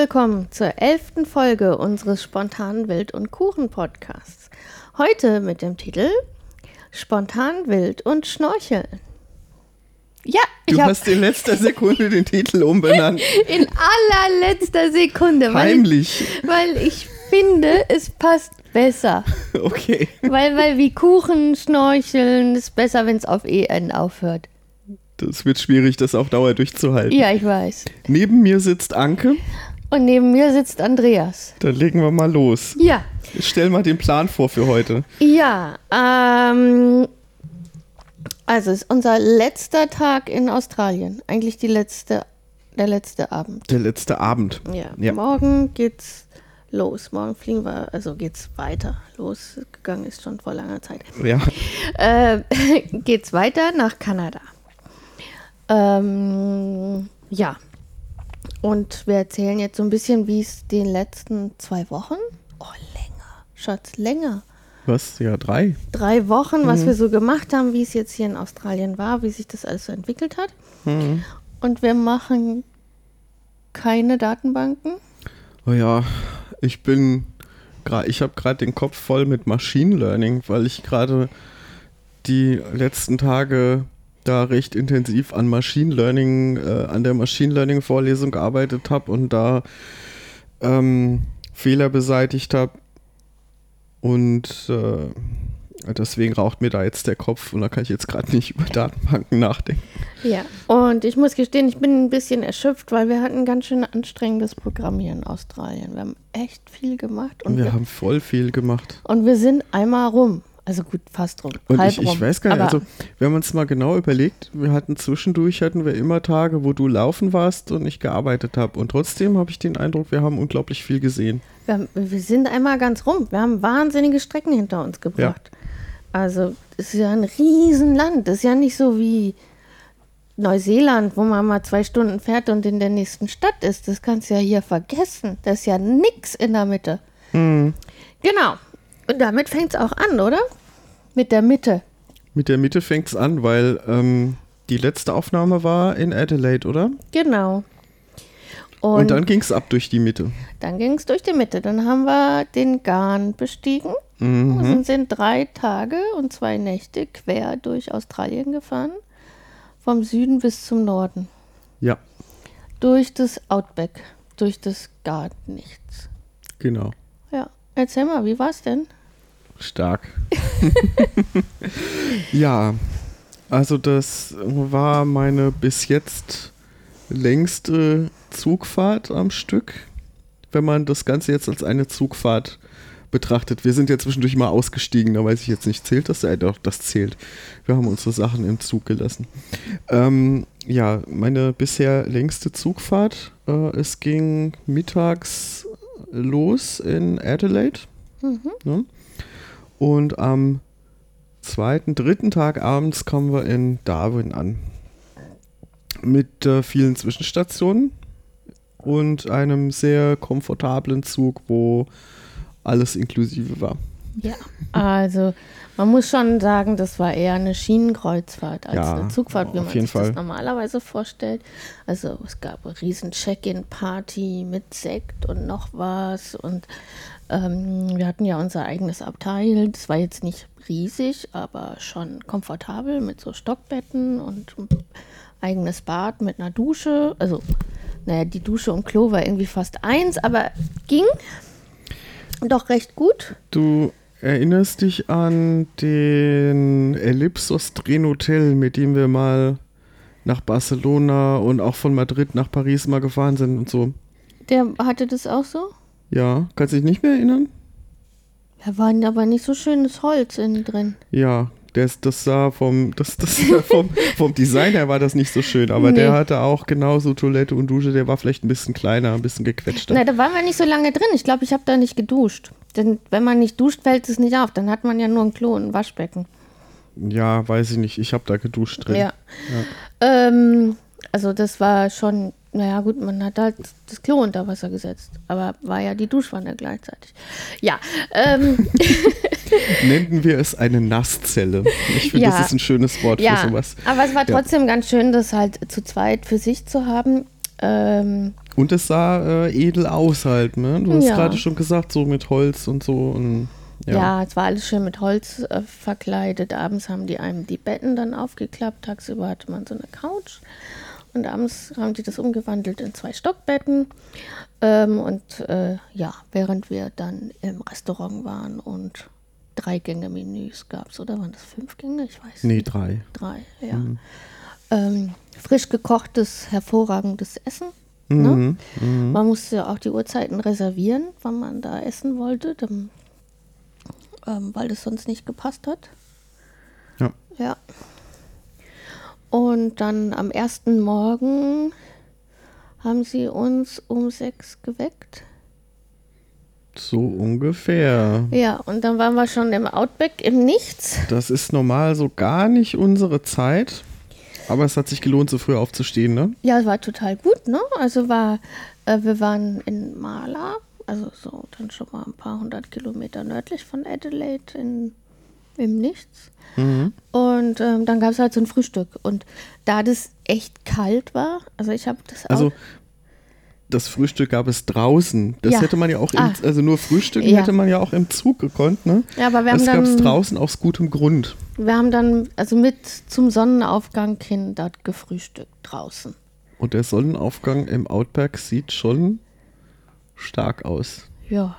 Willkommen zur elften Folge unseres spontanen Wild und Kuchen Podcasts. Heute mit dem Titel Spontan Wild und Schnorcheln. Ja, ich Du hast in letzter Sekunde den Titel umbenannt. in allerletzter Sekunde, weil ich, Heimlich. weil ich finde, es passt besser. Okay. Weil, weil wie Kuchen, Schnorcheln ist besser, wenn es auf EN aufhört. Das wird schwierig, das auf Dauer durchzuhalten. Ja, ich weiß. Neben mir sitzt Anke. Und neben mir sitzt Andreas. Dann legen wir mal los. Ja, Stell mal den Plan vor für heute. Ja, ähm, also es ist unser letzter Tag in Australien. Eigentlich die letzte, der letzte Abend. Der letzte Abend. Ja. Ja. Morgen geht's los. Morgen fliegen wir, also geht's weiter. Losgegangen ist schon vor langer Zeit. Ja. Äh, geht's weiter nach Kanada. Ähm, ja. Und wir erzählen jetzt so ein bisschen, wie es den letzten zwei Wochen, oh länger, Schatz, länger, Was? Ja, drei. drei Wochen, was wir so gemacht haben, wie es jetzt hier in Australien war, wie sich das alles so entwickelt hat. Und wir machen keine Datenbanken. Oh ja, ich bin gerade, ich habe gerade den Kopf voll mit Machine Learning, weil ich gerade die letzten Tage da recht intensiv an Machine Learning, äh, an der Machine Learning Vorlesung gearbeitet habe und da ähm, Fehler beseitigt habe. Und äh, deswegen raucht mir da jetzt der Kopf und da kann ich jetzt gerade nicht über Datenbanken nachdenken. Ja. Und ich muss gestehen, ich bin ein bisschen erschöpft, weil wir hatten ein ganz schön anstrengendes Programm hier in Australien. Wir haben echt viel gemacht und Und wir wir, haben voll viel gemacht. und wir sind einmal rum. Also gut, fast rum. Und halb ich, ich rum. weiß gar nicht, also wenn man es mal genau überlegt, wir hatten zwischendurch hatten wir immer Tage, wo du laufen warst und ich gearbeitet habe. Und trotzdem habe ich den Eindruck, wir haben unglaublich viel gesehen. Wir, haben, wir sind einmal ganz rum. Wir haben wahnsinnige Strecken hinter uns gebracht. Also, es ist ja ein Riesenland. Das ist ja nicht so wie Neuseeland, wo man mal zwei Stunden fährt und in der nächsten Stadt ist. Das kannst du ja hier vergessen. Da ist ja nix in der Mitte. Hm. Genau. Und damit fängt es auch an, oder? Mit der Mitte. Mit der Mitte fängt es an, weil ähm, die letzte Aufnahme war in Adelaide, oder? Genau. Und, Und, dann ging es ab durch die Mitte. dann ging es durch die Mitte. Dann haben wir den Garn bestiegen. Mhm. und sind drei Tage und zwei Nächte quer durch Australien gefahren. Vom Süden bis zum Norden. Ja, Durch das Outback. Durch das gar nichts. genau. Ja. Erzähl mal, wie war's denn? Stark. ja, also das war meine bis jetzt längste Zugfahrt am Stück, wenn man das Ganze jetzt als eine Zugfahrt betrachtet. Wir sind ja zwischendurch mal ausgestiegen, da weiß ich jetzt nicht, zählt das? Ja, doch, das zählt. Wir haben unsere Sachen im Zug gelassen. Ähm, ja, meine bisher längste Zugfahrt. Äh, es ging mittags los in Adelaide. Ne? Und am zweiten, dritten Tag abends kommen wir in Darwin an. Mit äh, vielen Zwischenstationen und einem sehr komfortablen Zug, wo alles inklusive war. Ja. Also, man muss schon sagen, das war eher eine Schienenkreuzfahrt als Ja, eine Zugfahrt, wie man sich das Fall. normalerweise vorstellt. Also, es gab eine riesen Check-in-Party mit Sekt und noch was. Und ähm, wir hatten ja unser eigenes Abteil. Das war jetzt nicht riesig, aber schon komfortabel mit so Stockbetten und eigenes Bad mit einer Dusche. Also, naja, die Dusche und Klo war irgendwie fast eins, aber ging doch recht gut. Du erinnerst dich an den Ellipsos Hotel, mit dem wir mal nach Barcelona und auch von Madrid nach Paris mal gefahren sind und so. Der hatte das auch so? Ja, kannst du dich nicht mehr erinnern? Da war aber nicht so schönes Holz innen drin. Ja, das, das sah vom, das, das sah vom, vom Design her war das nicht so schön, aber der Nee. hatte auch genauso Toilette und Dusche, der war vielleicht ein bisschen kleiner, ein bisschen gequetschter. Na, da waren wir nicht so lange drin. Ich glaube, ich habe da nicht geduscht. Denn wenn man nicht duscht, fällt es nicht auf. Dann hat man ja nur ein Klo und ein Waschbecken. Ja, weiß ich nicht, ich habe da geduscht drin. Ja. Ähm, also das war schon, naja gut, man hat halt das Klo unter Wasser gesetzt. Aber war ja die Duschwanne gleichzeitig. Ja, ähm, Nennen wir es eine Nasszelle. Ich finde, Ja. das ist ein schönes Wort ja. für sowas. aber es war Ja. trotzdem ganz schön, das halt zu zweit für sich zu haben. Ähm, Und es sah äh, edel aus halt, ne? Du hast Ja. gerade schon gesagt, so mit Holz und so. Und, Ja. ja. es war alles schön mit Holz äh, verkleidet. Abends haben die einem die Betten dann aufgeklappt. Tagsüber hatte man so eine Couch. Und abends haben die das umgewandelt in zwei Stockbetten. Ähm, und äh, ja, während wir dann im Restaurant waren und drei Gänge-Menüs gab es, oder waren das fünf Gänge? Ich weiß Nee, nicht. drei. Drei, ja. Ähm, frisch gekochtes, hervorragendes Essen. Mhm. Man musste auch die Uhrzeiten reservieren, wann man da essen wollte, dann, ähm, weil das sonst nicht gepasst hat. Ja. Ja. Und dann am ersten Morgen haben sie uns um sechs geweckt. So ungefähr. Ja, und dann waren wir schon im Outback im Nichts. Das ist normal so gar nicht unsere Zeit. Aber es hat sich gelohnt, so früh aufzustehen, ne? Ja, es war total gut, ne? Also war, äh, wir waren in Mala, also so dann schon mal ein paar hundert Kilometer nördlich von Adelaide in, im Nichts. Mhm. Und ähm, dann gab es halt so ein Frühstück. Und da das echt kalt war, also ich habe das Also auch. das Frühstück gab es draußen. Das Ja. hätte man ja auch, im, Ah. also nur Frühstücken Ja. hätte man ja auch im Zug gekonnt, ne? Ja, aber wir das haben gab es draußen aus gutem Grund. wir haben dann also mit zum Sonnenaufgang hin dort gefrühstückt draußen. Und der Sonnenaufgang im Outback sieht schon stark aus. Ja,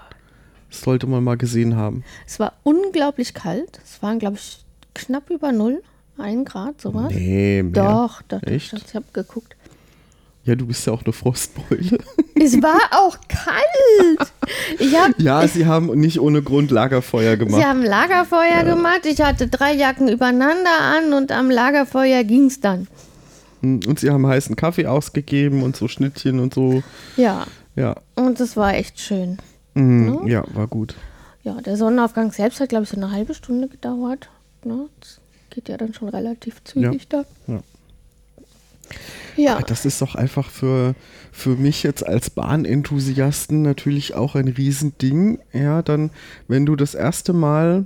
Das sollte man mal gesehen haben. es war unglaublich kalt. Es waren, glaube ich, knapp über null, ein Grad, sowas. Nee, mehr. Doch, doch, Echt? doch, ich habe geguckt. Ja, du bist ja auch eine Frostbeule. Es war auch kalt. Hab, ja, sie haben nicht ohne Grund Lagerfeuer gemacht. Sie haben Lagerfeuer gemacht. Ich hatte drei Jacken übereinander an und am Lagerfeuer ging es dann. Und sie haben heißen Kaffee ausgegeben und so Schnittchen und so. Ja, Ja, und es war echt schön. Mhm, ja, war gut. Ja, der Sonnenaufgang selbst hat, glaube ich, so eine halbe Stunde gedauert. Ne? Das geht ja dann schon relativ zügig da. Ja. Ja, Das ist doch einfach für, für mich jetzt als Bahnenthusiasten natürlich auch ein Riesending. Ja, dann, wenn du das erste Mal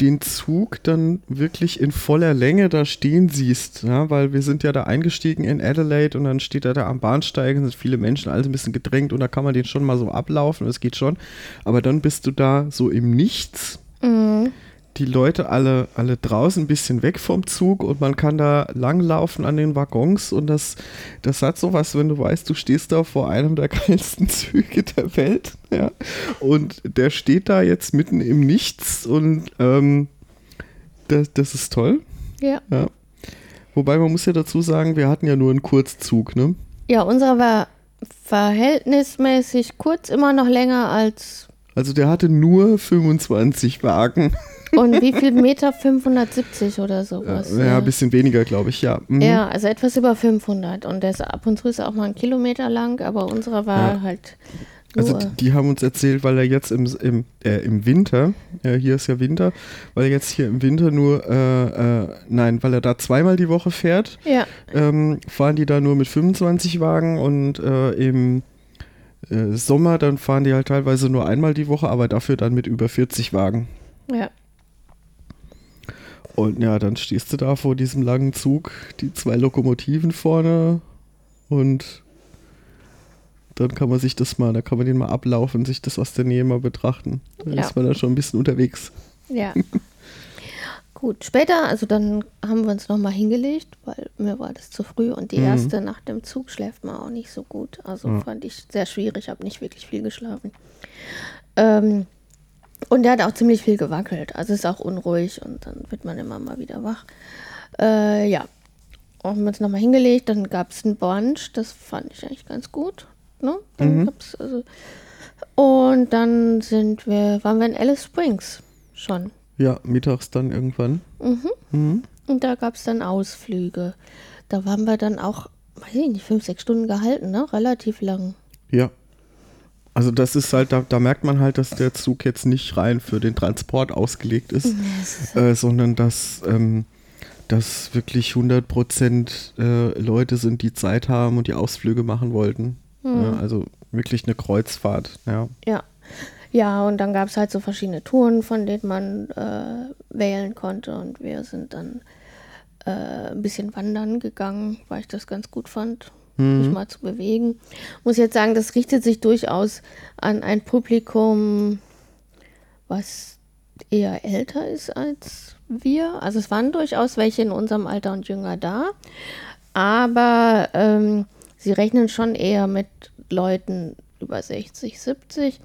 den Zug dann wirklich in voller Länge da stehen siehst, ja, weil wir sind ja da eingestiegen in Adelaide und dann steht er da am Bahnsteig, sind viele Menschen, alles ein bisschen gedrängt und da kann man den schon mal so ablaufen, das geht schon. Aber dann bist du da so im Nichts mhm. Die Leute alle, alle draußen ein bisschen weg vom Zug und man kann da langlaufen an den Waggons und das, das hat sowas, wenn du weißt, du stehst da vor einem der geilsten Züge der Welt, ja, und der steht da jetzt mitten im Nichts und ähm, das, das ist toll, ja. ja. Wobei man muss ja dazu sagen, wir hatten ja nur einen Kurzzug, ne? Ja, unserer war verhältnismäßig kurz, immer noch länger als. Also der hatte nur 25 Wagen. Und wie viel Meter? 570 oder sowas. ja, ein bisschen weniger, glaube ich, ja. Mhm. Ja, also etwas über 500. Und der ist ab und zu ist auch mal ein Kilometer lang, aber unserer war Ja. halt. Also die, die haben uns erzählt, weil er jetzt im, im, äh, im Winter, äh, hier ist ja Winter, weil er jetzt hier im Winter nur, äh, äh, nein, weil er da zweimal die Woche fährt, ja, ähm, fahren die da nur mit 25 Wagen und äh, im äh, Sommer dann fahren die halt teilweise nur einmal die Woche, aber dafür dann mit über 40 Wagen. ja. Und ja, dann stehst du da vor diesem langen Zug, die zwei Lokomotiven vorne und dann kann man sich das mal, da kann man den mal ablaufen, sich das aus der Nähe mal betrachten. Da Ja. ist man da schon ein bisschen unterwegs. Ja. Gut, später, also dann haben wir uns nochmal hingelegt, weil mir war das zu früh und die Mhm. erste Nacht im Zug schläft man auch nicht so gut. Also Ja. fand ich sehr schwierig, habe nicht wirklich viel geschlafen. Ähm, und der hat auch ziemlich viel gewackelt, also ist auch unruhig und dann wird man immer mal wieder wach. Äh, ja, und haben wir uns nochmal hingelegt, dann gab es ein Brunch, das fand ich eigentlich ganz gut. Ne? Dann Mhm. also, und dann sind wir, waren wir in Alice Springs schon. Ja, mittags dann irgendwann. Mhm. Mhm. Und da gab es dann Ausflüge. Da waren wir dann auch, weiß ich nicht, fünf, sechs Stunden gehalten, ne? Relativ lang. Ja. Also das ist halt, da, da merkt man halt, dass der Zug jetzt nicht rein für den Transport ausgelegt ist, äh, sondern dass, ähm, dass wirklich 100 Prozent äh, Leute sind, die Zeit haben und die Ausflüge machen wollten. Ja, also wirklich eine Kreuzfahrt, ja. Ja. Ja, und dann gab es halt so verschiedene Touren, von denen man äh, wählen konnte. Und wir sind dann äh, ein bisschen wandern gegangen, weil ich das ganz gut fand. mhm. mich mal zu bewegen. Muss jetzt sagen, das richtet sich durchaus an ein Publikum, was eher älter ist als wir. Also es waren durchaus welche in unserem Alter und jünger da. Aber ähm, sie rechnen schon eher mit Leuten über 60, 70,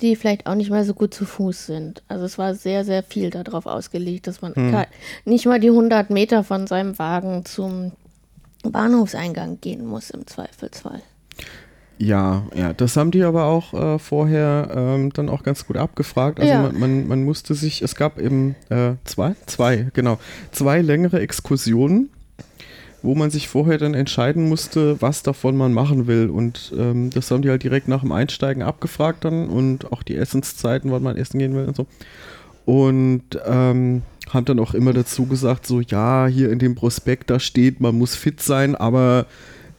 die vielleicht auch nicht mehr so gut zu Fuß sind. Also es war sehr, sehr viel darauf ausgelegt, dass man hm. nicht mal die 100 Meter von seinem Wagen zum Bahnhofseingang gehen muss im Zweifelsfall. Ja, ja, das haben die aber auch äh, vorher ähm, dann auch ganz gut abgefragt. Also ja. man, man, man, musste sich, es gab eben äh, zwei, zwei, genau, zwei längere Exkursionen, wo man sich vorher dann entscheiden musste, was davon man machen will. Und ähm, das haben die halt direkt nach dem Einsteigen abgefragt dann und auch die Essenszeiten, wann man essen gehen will und so. Und ähm, haben dann auch immer dazu gesagt, so ja, hier in dem Prospekt da steht, man muss fit sein, aber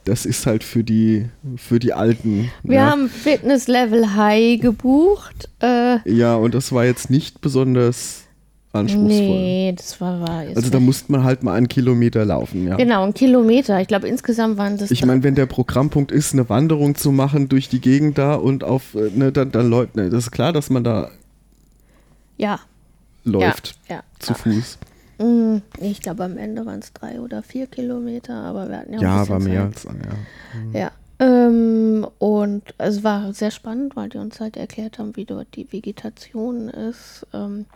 das ist halt für die, für die Alten. Wir ne? haben Fitness Level High gebucht. Äh, ja, und das war jetzt nicht besonders anspruchsvoll. Nee, das war wahr. Also da musste man halt mal einen Kilometer laufen, ja. Genau, einen Kilometer. Ich glaube, insgesamt waren das. Ich meine, wenn der Programmpunkt ist, eine Wanderung zu machen durch die Gegend da und auf, äh, ne, dann, dann läuft, ne, das ist klar, dass man da ja. läuft. Ja, ja, zu. Fuß. Mm, ich glaube, am Ende waren es drei oder vier Kilometer, aber wir hatten ja Ja, war mehr als ja. Mhm. Ja. Ähm, und es war sehr spannend, weil die uns halt erklärt haben, wie dort die Vegetation ist. Ähm,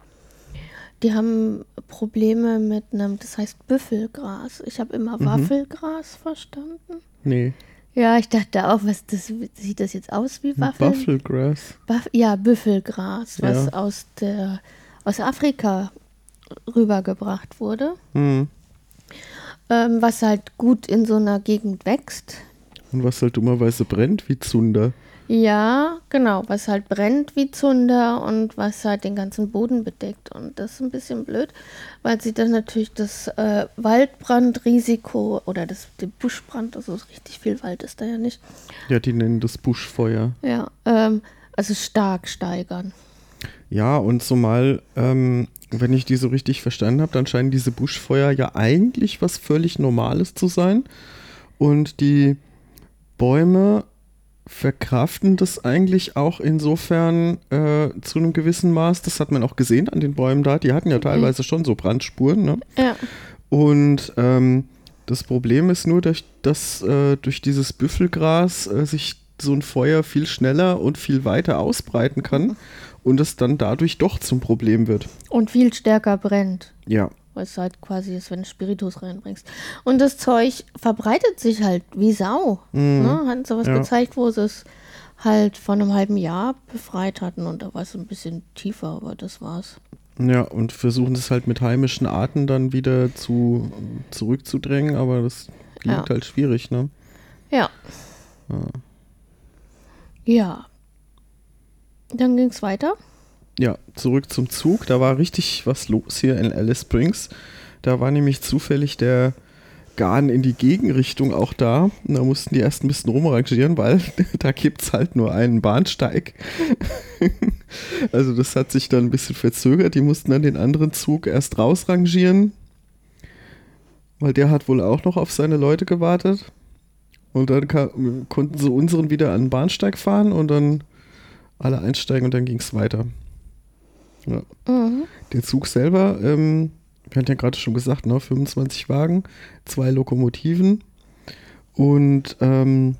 die haben Probleme mit einem, das heißt Büffelgras. Ich habe immer mhm. Waffelgras verstanden. Nee. Ja, ich dachte auch, was das sieht das jetzt aus wie Waffeln? Waffelgras. Buff, ja, Büffelgras, was ja. aus der aus Afrika rübergebracht wurde. Mhm. Ähm, was halt gut in so einer Gegend wächst. Und was halt dummerweise brennt wie Zunder. Ja, genau, was halt brennt wie Zunder und was halt den ganzen Boden bedeckt. Und das ist ein bisschen blöd, weil sie dann natürlich das äh, Waldbrandrisiko oder das den Buschbrand, also richtig viel Wald ist da ja nicht. Ja, die nennen das Buschfeuer. Ja, ähm, also stark steigern. Ja, und zumal, ähm, wenn ich die so richtig verstanden habe, dann scheinen diese Buschfeuer ja eigentlich was völlig Normales zu sein. Und die Bäume verkraften das eigentlich auch insofern äh, zu einem gewissen Maß. Das hat man auch gesehen an den Bäumen da. Die hatten ja mhm. teilweise mhm. schon so Brandspuren. Ne? Ja. Und ähm, das Problem ist nur, dass, dass äh, durch dieses Büffelgras äh, sich so ein Feuer viel schneller und viel weiter ausbreiten kann. Mhm und es dann dadurch doch zum Problem wird. Und viel stärker brennt. Ja. Weil es halt quasi ist, wenn du Spiritus reinbringst. Und das Zeug verbreitet sich halt wie Sau. Mhm. Ne? Hatten sie was ja. gezeigt, wo sie es halt vor einem halben Jahr befreit hatten und da war es ein bisschen tiefer, aber das war's. Ja, und versuchen es halt mit heimischen Arten dann wieder zu, zurückzudrängen, aber das klingt ja. halt schwierig, ne? Ja. Ja. ja. Dann ging es weiter. Ja, zurück zum Zug. Da war richtig was los hier in Alice Springs. Da war nämlich zufällig der Garn in die Gegenrichtung auch da. Da mussten die erst ein bisschen rumrangieren, weil da gibt es halt nur einen Bahnsteig. also das hat sich dann ein bisschen verzögert. Die mussten dann den anderen Zug erst rausrangieren, weil der hat wohl auch noch auf seine Leute gewartet. Und dann konnten sie unseren wieder an den Bahnsteig fahren und dann alle einsteigen und dann ging es weiter. Ja. Mhm. Der Zug selber, ähm, wir hatten ja gerade schon gesagt, ne, 25 Wagen, zwei Lokomotiven und ähm,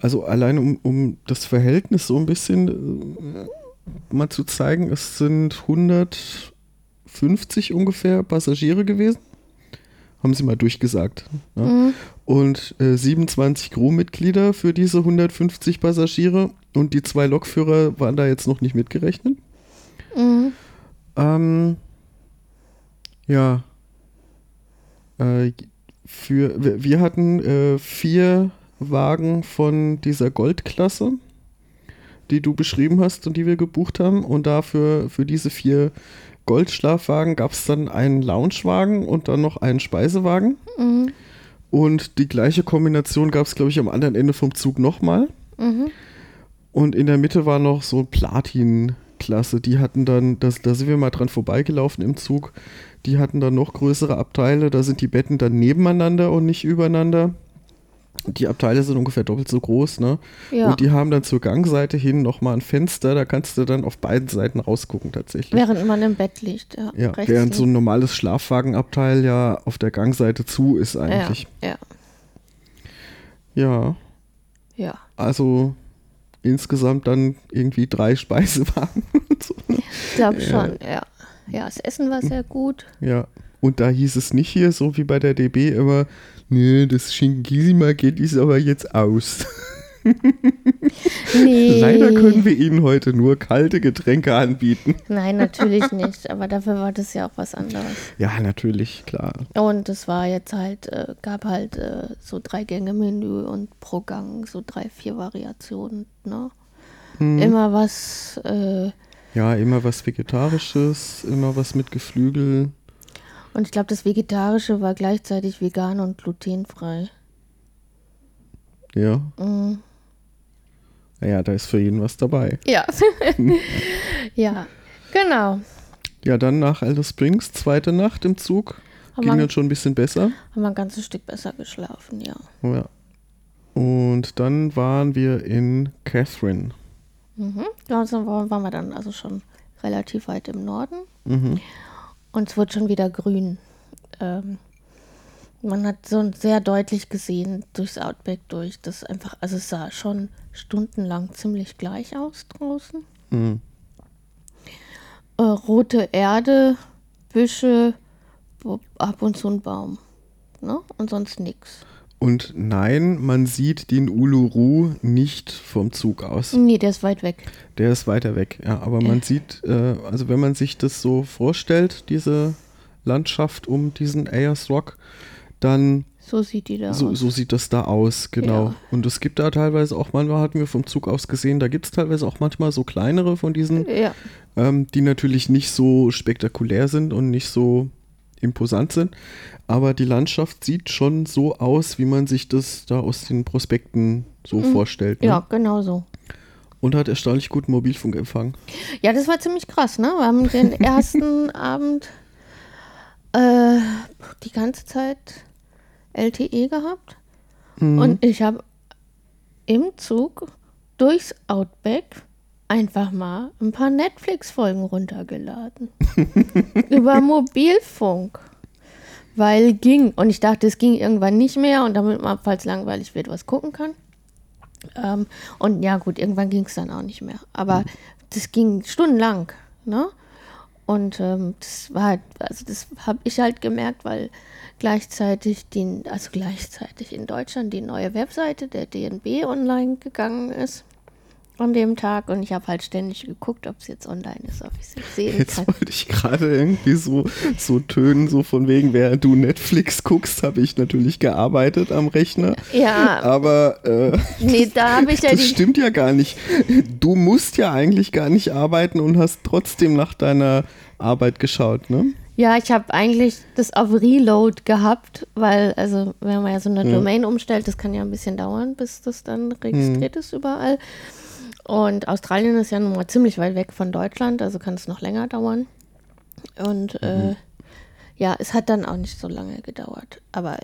also allein um, um das Verhältnis so ein bisschen äh, mal zu zeigen, es sind 150 ungefähr Passagiere gewesen haben sie mal durchgesagt. Ne? Mhm. Und äh, 27 Crewmitglieder für diese 150 Passagiere und die zwei Lokführer waren da jetzt noch nicht mitgerechnet. Mhm. Ähm, ja. Äh, für, wir hatten äh, vier Wagen von dieser Goldklasse, die du beschrieben hast und die wir gebucht haben. Und dafür für diese vier Goldschlafwagen gab es dann einen Loungewagen und dann noch einen Speisewagen. Mhm. Und die gleiche Kombination gab es, glaube ich, am anderen Ende vom Zug nochmal. Mhm. Und in der Mitte war noch so Platin-Klasse. Die hatten dann, das, da sind wir mal dran vorbeigelaufen im Zug. Die hatten dann noch größere Abteile. Da sind die Betten dann nebeneinander und nicht übereinander. Die Abteile sind ungefähr doppelt so groß, ne? Ja. Und die haben dann zur Gangseite hin nochmal ein Fenster, da kannst du dann auf beiden Seiten rausgucken tatsächlich. Während man im Bett liegt. Ja, ja, während so ein normales Schlafwagenabteil ja auf der Gangseite zu ist eigentlich. Ja, Ja, ja, ja. also insgesamt dann irgendwie drei Speisewagen. und so, ne? Ich glaube schon, ja. Ja, das Essen war sehr gut. Ja, und da hieß es nicht hier, so wie bei der DB immer, nee, das Schinken-Giesimer-Geht ist aber jetzt aus. Nee. Leider können wir Ihnen heute nur kalte Getränke anbieten. Nein, natürlich nicht. Aber dafür war das ja auch was anderes. Ja, natürlich, klar. Und es war jetzt halt, äh, gab halt äh, so drei Gänge-Menü und pro Gang so drei, vier Variationen. Ne? Hm. Immer was, äh, Ja, immer was Vegetarisches, immer was mit Geflügel. und ich glaube, das Vegetarische war gleichzeitig vegan und glutenfrei. Ja, Mm. Naja, da ist für jeden was dabei. Ja. ja, genau. Ja, dann nach Alice Springs, zweite Nacht im Zug. Haben Ging dann schon ein bisschen besser. haben wir ein ganzes Stück besser geschlafen, ja. Ja. Und dann waren wir in Catherine. Mhm. Ja, so war- waren wir dann also schon relativ weit im Norden. Mhm. Und es wird schon wieder grün. Ähm, man hat so sehr deutlich gesehen durchs Outback durch, dass einfach, also es sah schon stundenlang ziemlich gleich aus draußen. Mhm. Äh, rote Erde, Büsche, ab und zu ein Baum. Ne? Und sonst nichts. Und nein, man sieht den Uluru nicht vom Zug aus. Nee, der ist weit weg. Der ist weiter weg, ja. Aber man sieht, äh, also wenn man sich das so vorstellt, diese Landschaft um diesen Ayers Rock, dann So sieht die da so, aus. so sieht das da aus, genau. Ja. Und es gibt da teilweise auch, manchmal hatten wir vom Zug aus gesehen, da gibt es teilweise auch manchmal so kleinere von diesen, Ja, ähm, die natürlich nicht so spektakulär sind und nicht so imposant sind. Aber die Landschaft sieht schon so aus, wie man sich das da aus den Prospekten so vorstellt. Ne? Mhm. ja, genau so. Und hat erstaunlich guten Mobilfunkempfang. Ja, das war ziemlich krass, ne? Wir haben den ersten Abend äh, die ganze Zeit LTE gehabt. Mhm. Und ich habe im Zug durchs Outback einfach mal ein paar Netflix-Folgen runtergeladen. Über Mobilfunk. Weil ging. Und ich dachte, es ging irgendwann nicht mehr. Und damit man, falls langweilig wird, was gucken kann. Ähm, und ja, gut, irgendwann ging es dann auch nicht mehr. Aber das ging stundenlang. Ne? Und ähm, das war halt, also das habe ich halt gemerkt, weil gleichzeitig den, also gleichzeitig in Deutschland die neue Webseite der DNB online gegangen ist an dem Tag und ich habe halt ständig geguckt, ob es jetzt online ist, ob ich es jetzt sehen Jetzt kann. wollte ich gerade irgendwie so, so tönen, so von wegen, während du Netflix guckst, habe ich natürlich gearbeitet am Rechner. Ja, Aber äh, nee, da habe ich ja das die, stimmt ja gar nicht. Du musst ja eigentlich gar nicht arbeiten und hast trotzdem nach deiner Arbeit geschaut, ne? Ja, ich habe eigentlich das auf Reload gehabt, weil, also, wenn man ja so eine Ja. Domain umstellt, das kann ja ein bisschen dauern, bis das dann registriert ist überall. Und Australien ist ja nun mal ziemlich weit weg von Deutschland, also kann es noch länger dauern. Und äh, ja, es hat dann auch nicht so lange gedauert. Aber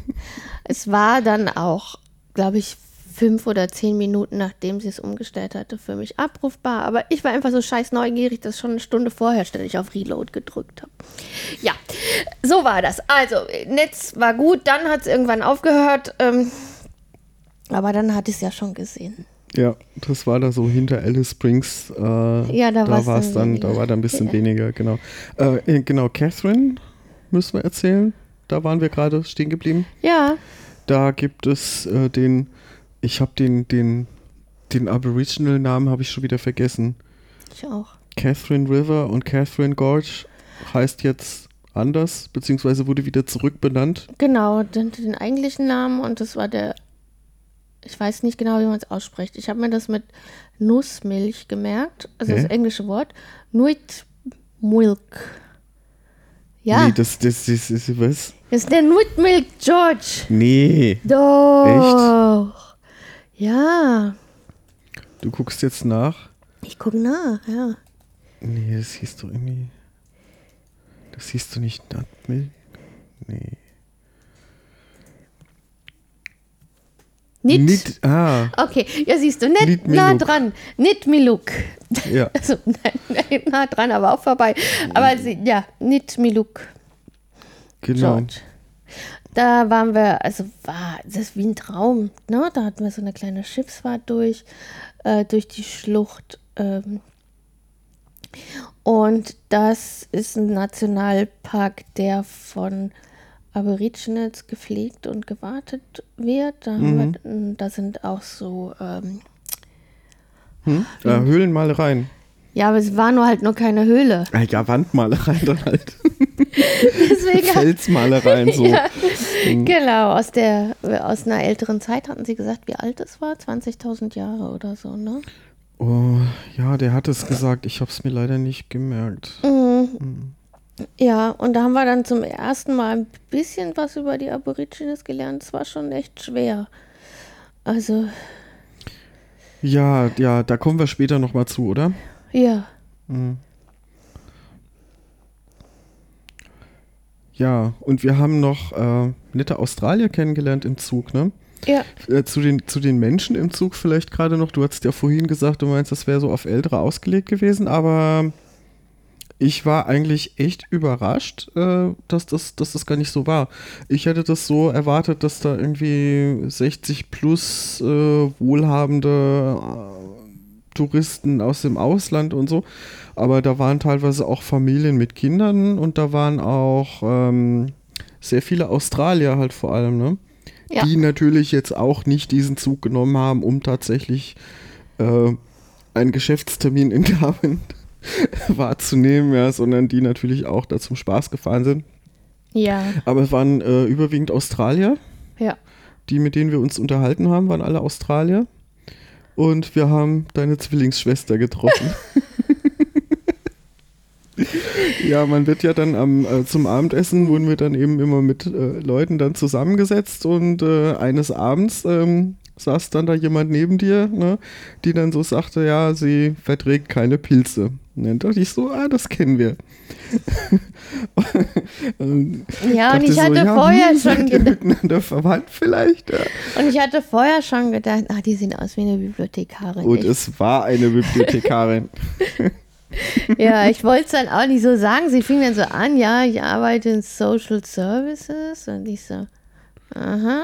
es war dann auch, glaube ich, fünf oder zehn Minuten, nachdem sie es umgestellt hatte, für mich abrufbar. Aber ich war einfach so scheiß neugierig, dass schon eine Stunde vorher ständig auf Reload gedrückt habe. Ja, so war das. Also, Netz war gut, dann hat es irgendwann aufgehört. Ähm, aber dann hatte ich es ja schon gesehen. Ja, das war da so hinter Alice Springs. Äh, Ja, da war's war es dann dann, da weniger. war da ein bisschen Ja. weniger, genau. Äh, genau, Catherine müssen wir erzählen. Da waren wir gerade stehen geblieben. Ja, Da gibt es äh, den, ich habe den, den, den Aboriginal-Namen habe ich schon wieder vergessen. ich auch. Catherine River und Catherine Gorge heißt jetzt anders, beziehungsweise wurde wieder zurückbenannt. Genau, den, den eigentlichen Namen und das war der, ich weiß nicht genau, wie man es ausspricht. Ich habe mir das mit Nussmilch gemerkt, also Hä? das englische Wort. Nuit Milk. Ja, Nee, das, das, das ist was? das ist der Nuit Milk George. Nee. Doch. Ja, Du guckst jetzt nach. ich gucke nach, ja. Nee, das hieß doch irgendwie. Das hieß doch nicht Nutmilk? Nee. Nit. Nit, ah, Okay, ja siehst du, nicht Nit nah dran. Nicht Miluk. ja. Also, nein, nein, nah dran, aber auch vorbei. Aber sie, ja, nicht Miluk, Genau. George. Da waren wir, also war das ist wie ein Traum, ne? Da hatten wir so eine kleine Schiffsfahrt durch, äh, durch die Schlucht. Ähm, und das ist ein Nationalpark, der von Aborigines gepflegt und gewartet wird. Da, haben wir, da sind auch so, ähm, Hm? Ja, Höhlenmalereien. Ja, aber es war nur halt nur keine Höhle. Ah, ja, Wandmalereien dann halt. Deswegen Felsmalereien so. Ja, genau, aus, der, aus einer älteren Zeit hatten sie gesagt, wie alt es war? 20.000 Jahre oder so, ne? Oh, ja, der hat es gesagt. Ich habe es mir leider nicht gemerkt. Mhm. Ja, und da haben wir dann zum ersten Mal ein bisschen was über die Aborigines gelernt. Es war schon echt schwer. Also, Ja, ja, da kommen wir später nochmal zu, oder? Ja. Ja, und wir haben noch äh, nette Australier kennengelernt im Zug, ne? Ja, Äh, zu, den, zu den Menschen im Zug vielleicht gerade noch. Du hattest ja vorhin gesagt, du meinst, das wäre so auf Ältere ausgelegt gewesen, aber ich war eigentlich echt überrascht, äh, dass, das, dass das gar nicht so war. Ich hätte das so erwartet, dass da irgendwie 60 plus äh, wohlhabende Touristen aus dem Ausland und so, aber da waren teilweise auch Familien mit Kindern und da waren auch ähm, sehr viele Australier halt vor allem, ne? Ja. die natürlich jetzt auch nicht diesen Zug genommen haben, um tatsächlich äh, einen Geschäftstermin in Darwin wahrzunehmen, ja, sondern die natürlich auch da zum Spaß gefahren sind. ja, Aber es waren äh, überwiegend Australier, ja. die mit denen wir uns unterhalten haben, waren alle Australier. Und wir haben deine Zwillingsschwester getroffen. ja, man wird ja dann am, äh, zum Abendessen, wurden wir dann eben immer mit äh, Leuten dann zusammengesetzt und äh, eines Abends ähm, saß dann da jemand neben dir, ne, die dann so sagte, ja, sie verträgt keine Pilze. Und dann dachte ich so, ah, das kennen wir. Und Ja, und ich so, hatte ja, vorher hm, schon gedacht, miteinander verwandt vielleicht. Ja. und ich hatte vorher schon gedacht, ah, die sehen aus wie eine Bibliothekarin. Und Ich- es war eine Bibliothekarin. Ja, ich wollte es dann auch nicht so sagen. Sie fing dann so an, ja, ich arbeite in Social Services. Und ich so, aha.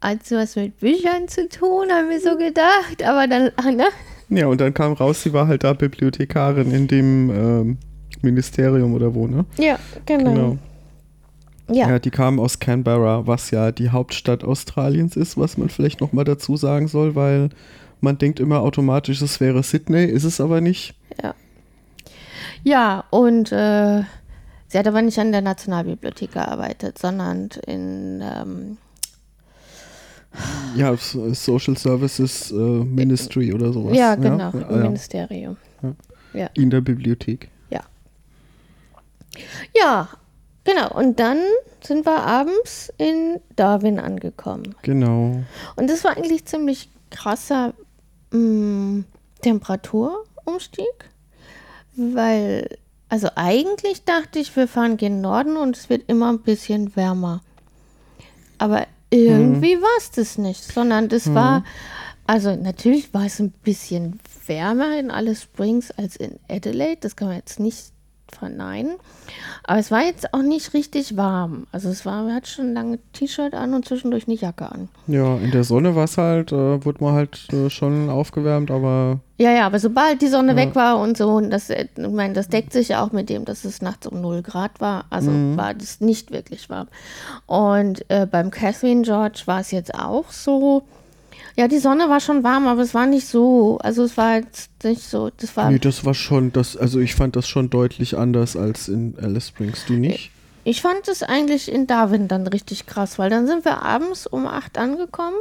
Hat sie was mit Büchern zu tun, haben wir so gedacht. Aber dann, ne? Ja, und dann kam raus, sie war halt da Bibliothekarin in dem ähm, Ministerium oder wo, ne? Ja, genau. Genau. Ja. Ja, die kam aus Canberra, was ja die Hauptstadt Australiens ist, was man vielleicht nochmal dazu sagen soll, weil man denkt immer automatisch, es wäre Sydney, ist es aber nicht. Ja, ja und äh, sie hat aber nicht an der Nationalbibliothek gearbeitet, sondern in, ähm, Ja, so- Social Services äh, Ministry oder sowas. ja, genau, Ja, im ja, Ministerium. in der Bibliothek. Ja, genau. Und dann sind wir abends in Darwin angekommen. Genau. Und das war eigentlich ziemlich krasser mh, Temperaturumstieg, weil, also eigentlich dachte ich, wir fahren gen Norden und es wird immer ein bisschen wärmer. Aber irgendwie war es das nicht, sondern das war, also natürlich war es ein bisschen wärmer in Alice Springs als in Adelaide, das kann man jetzt nicht verneinen. Aber es war jetzt auch nicht richtig warm. Also es war, wir hatten schon ein langes T-Shirt an und zwischendurch eine Jacke an. Ja, in der Sonne war es halt, äh, wurde man halt äh, schon aufgewärmt, aber Ja, ja, aber sobald die Sonne weg war und so, und das, äh, ich meine, das deckt sich ja auch mit dem, dass es nachts um 0 Grad war. Also war das nicht wirklich warm. Und äh, beim Catherine George war es jetzt auch so. Ja, die Sonne war schon warm, aber es war nicht so. Also es war jetzt nicht so. Das war. nee, das war schon, das, also ich fand das schon deutlich anders als in Alice Springs, du nicht? Ich fand es eigentlich in Darwin dann richtig krass, weil dann sind wir abends um 8 angekommen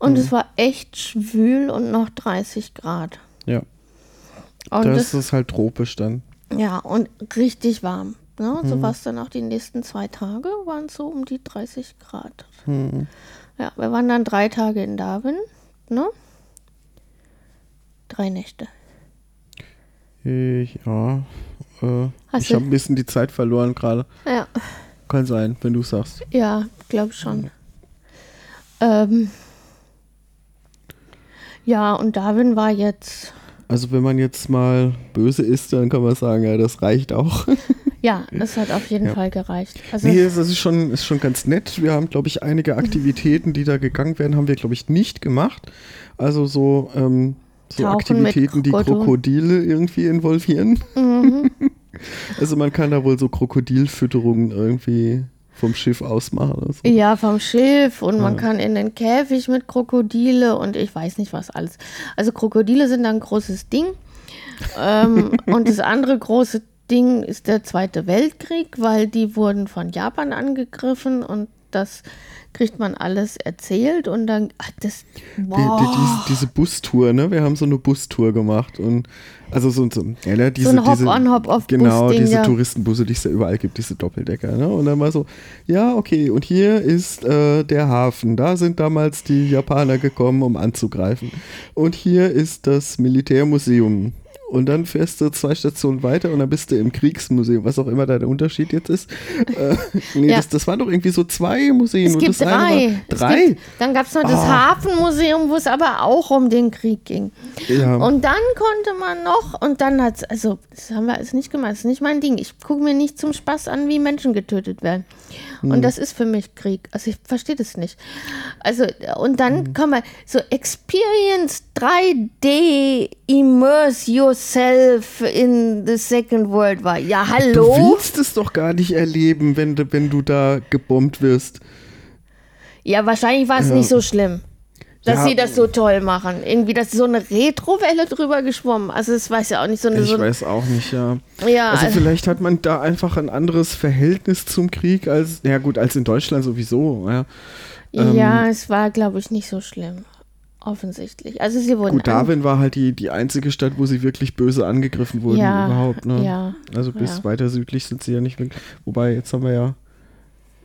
und es war echt schwül und noch 30 Grad. Ja, Und das das, ist halt tropisch dann. ja, und richtig warm. Ne? Mhm. So war es dann auch die nächsten zwei Tage, waren es so um die 30 Grad. Mhm. Ja, wir waren dann drei Tage in Darwin, ne? Drei Nächte. Ich, ja, äh, ich habe ein bisschen die Zeit verloren gerade. Ja, Kann sein, wenn du sagst. ja, glaube schon. Ähm, ja, und Darwin war jetzt, Also wenn man jetzt mal böse ist, dann kann man sagen, ja, das reicht auch. ja, das hat auf jeden Ja. Fall gereicht. Also, Nee, das ist schon, ist schon ganz nett. Wir haben, glaube ich, einige Aktivitäten, die da gegangen werden, haben wir, glaube ich, nicht gemacht. Also so, ähm, so Aktivitäten, die Krokodil. Krokodile irgendwie involvieren. Mhm. Also man kann da wohl so Krokodilfütterungen irgendwie vom Schiff aus machen. Also. Ja, vom Schiff und man Ja. kann in den Käfig mit Krokodile und ich weiß nicht was alles. Also Krokodile sind ein großes Ding. ähm, und das andere große Ding ist der Zweite Weltkrieg, weil die wurden von Japan angegriffen und das kriegt man alles erzählt und dann, ach, das, Die, wow. die, diese, diese Bustour, ne? Wir haben so eine Bustour gemacht und also so, so, ja, ne, diese, ein diese, Hop-on, Hop-off-Bus-Ding, Genau, diese ja. Touristenbusse, die es ja überall gibt, diese Doppeldecker, ne? Und dann mal so, ja, okay, und hier ist äh, der Hafen. Da sind damals die Japaner gekommen, um anzugreifen. Und hier ist das Militärmuseum. Und dann fährst du zwei Stationen weiter und dann bist du im Kriegsmuseum, was auch immer da der Unterschied jetzt ist. Äh, nee, Ja. das, das waren doch irgendwie so zwei Museen. Es und gibt das drei. War, Es drei? Gibt, dann gab es noch das Ah. Hafenmuseum, wo es aber auch um den Krieg ging. ja. Und dann konnte man noch, und dann hat also, das haben wir alles nicht gemacht, das ist nicht mein Ding. Ich gucke mir nicht zum Spaß an, wie Menschen getötet werden. Hm. Und das ist für mich Krieg. Also ich verstehe das nicht. Also, und dann Hm. kann man so Experience 3D, immerse yourself in the second world war. Ja, Du hallo? willst es doch gar nicht erleben, wenn du, wenn du da gebombt wirst. Ja, wahrscheinlich war es Ja. nicht so schlimm. Dass Ja. sie das so toll machen. Irgendwie, dass so eine Retrowelle drüber geschwommen. Also, das weiß ja auch nicht so eine. Ich so weiß auch nicht, ja. Ja, Also also- vielleicht hat man da einfach ein anderes Verhältnis zum Krieg als, ja gut, als in Deutschland sowieso. Ja. Ähm, ja, es war, glaube ich, nicht so schlimm. Offensichtlich. Also sie wurden Gut, Darwin war halt die, die einzige Stadt, wo sie wirklich böse angegriffen wurden Ja, überhaupt. Ne? ja, also bis ja. weiter südlich sind sie ja nicht wirklich. Wobei, jetzt haben wir ja,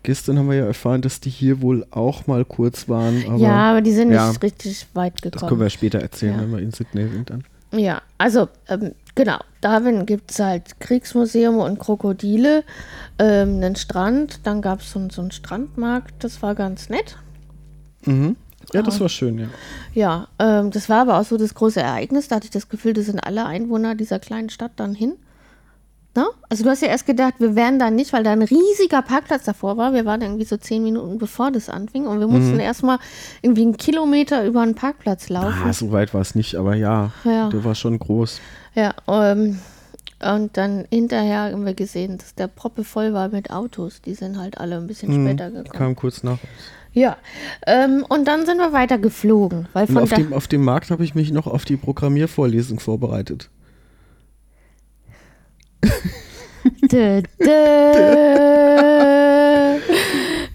gestern haben wir ja erfahren, dass die hier wohl auch mal kurz waren. Aber ja, aber die sind ja, nicht richtig weit das können gekommen. wir später erzählen, Ja. wenn wir in Sydney sind dann. Ja, also ähm, genau. Darwin gibt es halt Kriegsmuseum und Krokodile, ähm, einen Strand. Dann gab es so, so einen Strandmarkt. Das war ganz nett. Mhm. Ja, das war schön, ja. Ja, ähm, das war aber auch so das große Ereignis. Da hatte ich das Gefühl, da sind alle Einwohner dieser kleinen Stadt dann hin. Na? Also du hast ja erst gedacht, wir wären da nicht, weil da ein riesiger Parkplatz davor war. Wir waren irgendwie so zehn Minuten bevor das anfing und wir mussten erstmal irgendwie einen Kilometer über einen Parkplatz laufen. Ah, so weit war es nicht, aber ja, Ja. der war schon groß. Ja, ähm, und dann hinterher haben wir gesehen, dass der Proppe voll war mit Autos. Die sind halt alle ein bisschen später gekommen. Kam kurz nach. Ja, ähm, und dann sind wir weiter geflogen, weil von auf dem, auf dem Markt habe ich mich noch auf die Programmiervorlesung vorbereitet. Dö, dö,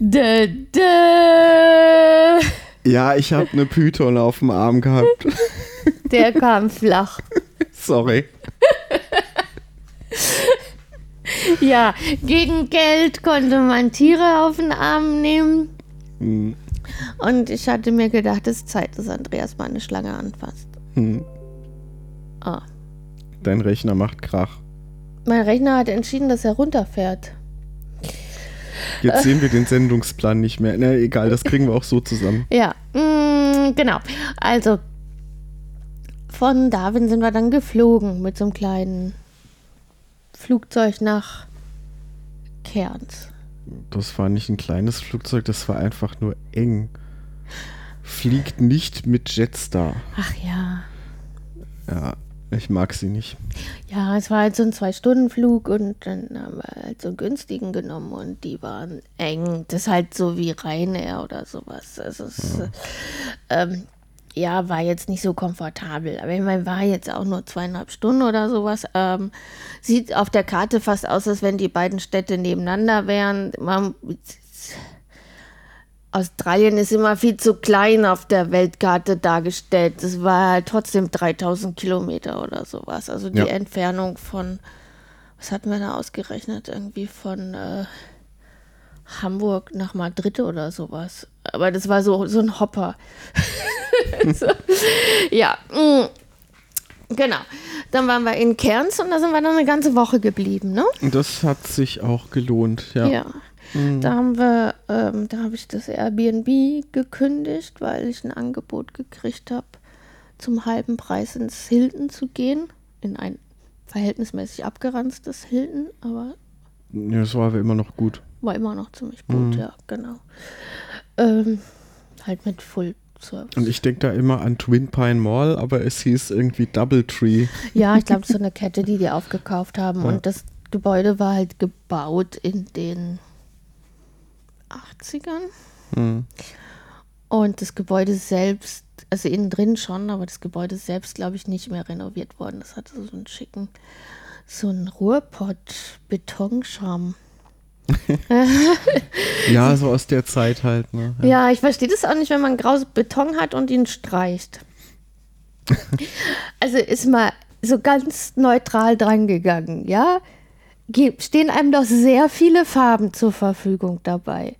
dö, dö. Ja, ich habe eine Python auf dem Arm gehabt. Der kam flach. Sorry. Ja, gegen Geld konnte man Tiere auf den Arm nehmen. Hm, Und ich hatte mir gedacht, es ist Zeit, dass Andreas mal eine Schlange anfasst. hm. Ah. Dein Rechner macht Krach. Mein Rechner hat entschieden, dass er runterfährt. Jetzt sehen wir den Sendungsplan nicht mehr. Na, egal, das kriegen wir auch so zusammen. Ja, mm, genau. Also, von Darwin sind wir dann geflogen mit so einem kleinen Flugzeug nach Cairns. Das war nicht ein kleines Flugzeug, das war einfach nur eng. Fliegt nicht mit Jetstar. Ach ja. Ja, ich mag sie nicht. Ja, es war halt so ein Zwei-Stunden-Flug und dann haben wir halt so einen günstigen genommen und die waren eng. Das ist halt so wie Ryanair oder sowas. Also es, ja. Ähm, ja, war jetzt nicht so komfortabel. Aber ich meine, war jetzt auch nur zweieinhalb Stunden oder sowas. Ähm, sieht auf der Karte fast aus, als wenn die beiden Städte nebeneinander wären. Man, Australien ist immer viel zu klein auf der Weltkarte dargestellt. Das war halt trotzdem 3000 Kilometer oder sowas. Also die Ja. Entfernung von, was hatten wir da ausgerechnet? Irgendwie von äh, Hamburg nach Madrid oder sowas. Aber das war so, so ein Hopper. so. Ja, mm. genau. Dann waren wir in Cairns und da sind wir dann eine ganze Woche geblieben, ne? Das hat sich auch gelohnt, ja. Ja. Mhm. Da haben wir, ähm, da habe ich das Airbnb gekündigt, weil ich ein Angebot gekriegt habe, zum halben Preis ins Hilton zu gehen. In ein verhältnismäßig abgeranztes Hilton, aber Ja, das war aber immer noch gut. War immer noch ziemlich gut, Mhm. ja, genau. Ähm, halt mit Full Service. Und ich denke da immer an Twin Pine Mall, aber es hieß irgendwie Doubletree. Ja, ich glaube, so eine Kette, die die aufgekauft haben. Ja. Und das Gebäude war halt gebaut in den 80ern. Hm. Und das Gebäude selbst, also innen drin schon, aber das Gebäude selbst, glaube ich, nicht mehr renoviert worden. Das hatte so einen schicken, so einen Ruhrpott-Betonscham. Ja, so aus der Zeit halt. Ne? Ja, ich verstehe das auch nicht, wenn man graues Beton hat und ihn streicht. also ist mal so ganz neutral dran gegangen, ja? Stehen einem doch sehr viele Farben zur Verfügung dabei.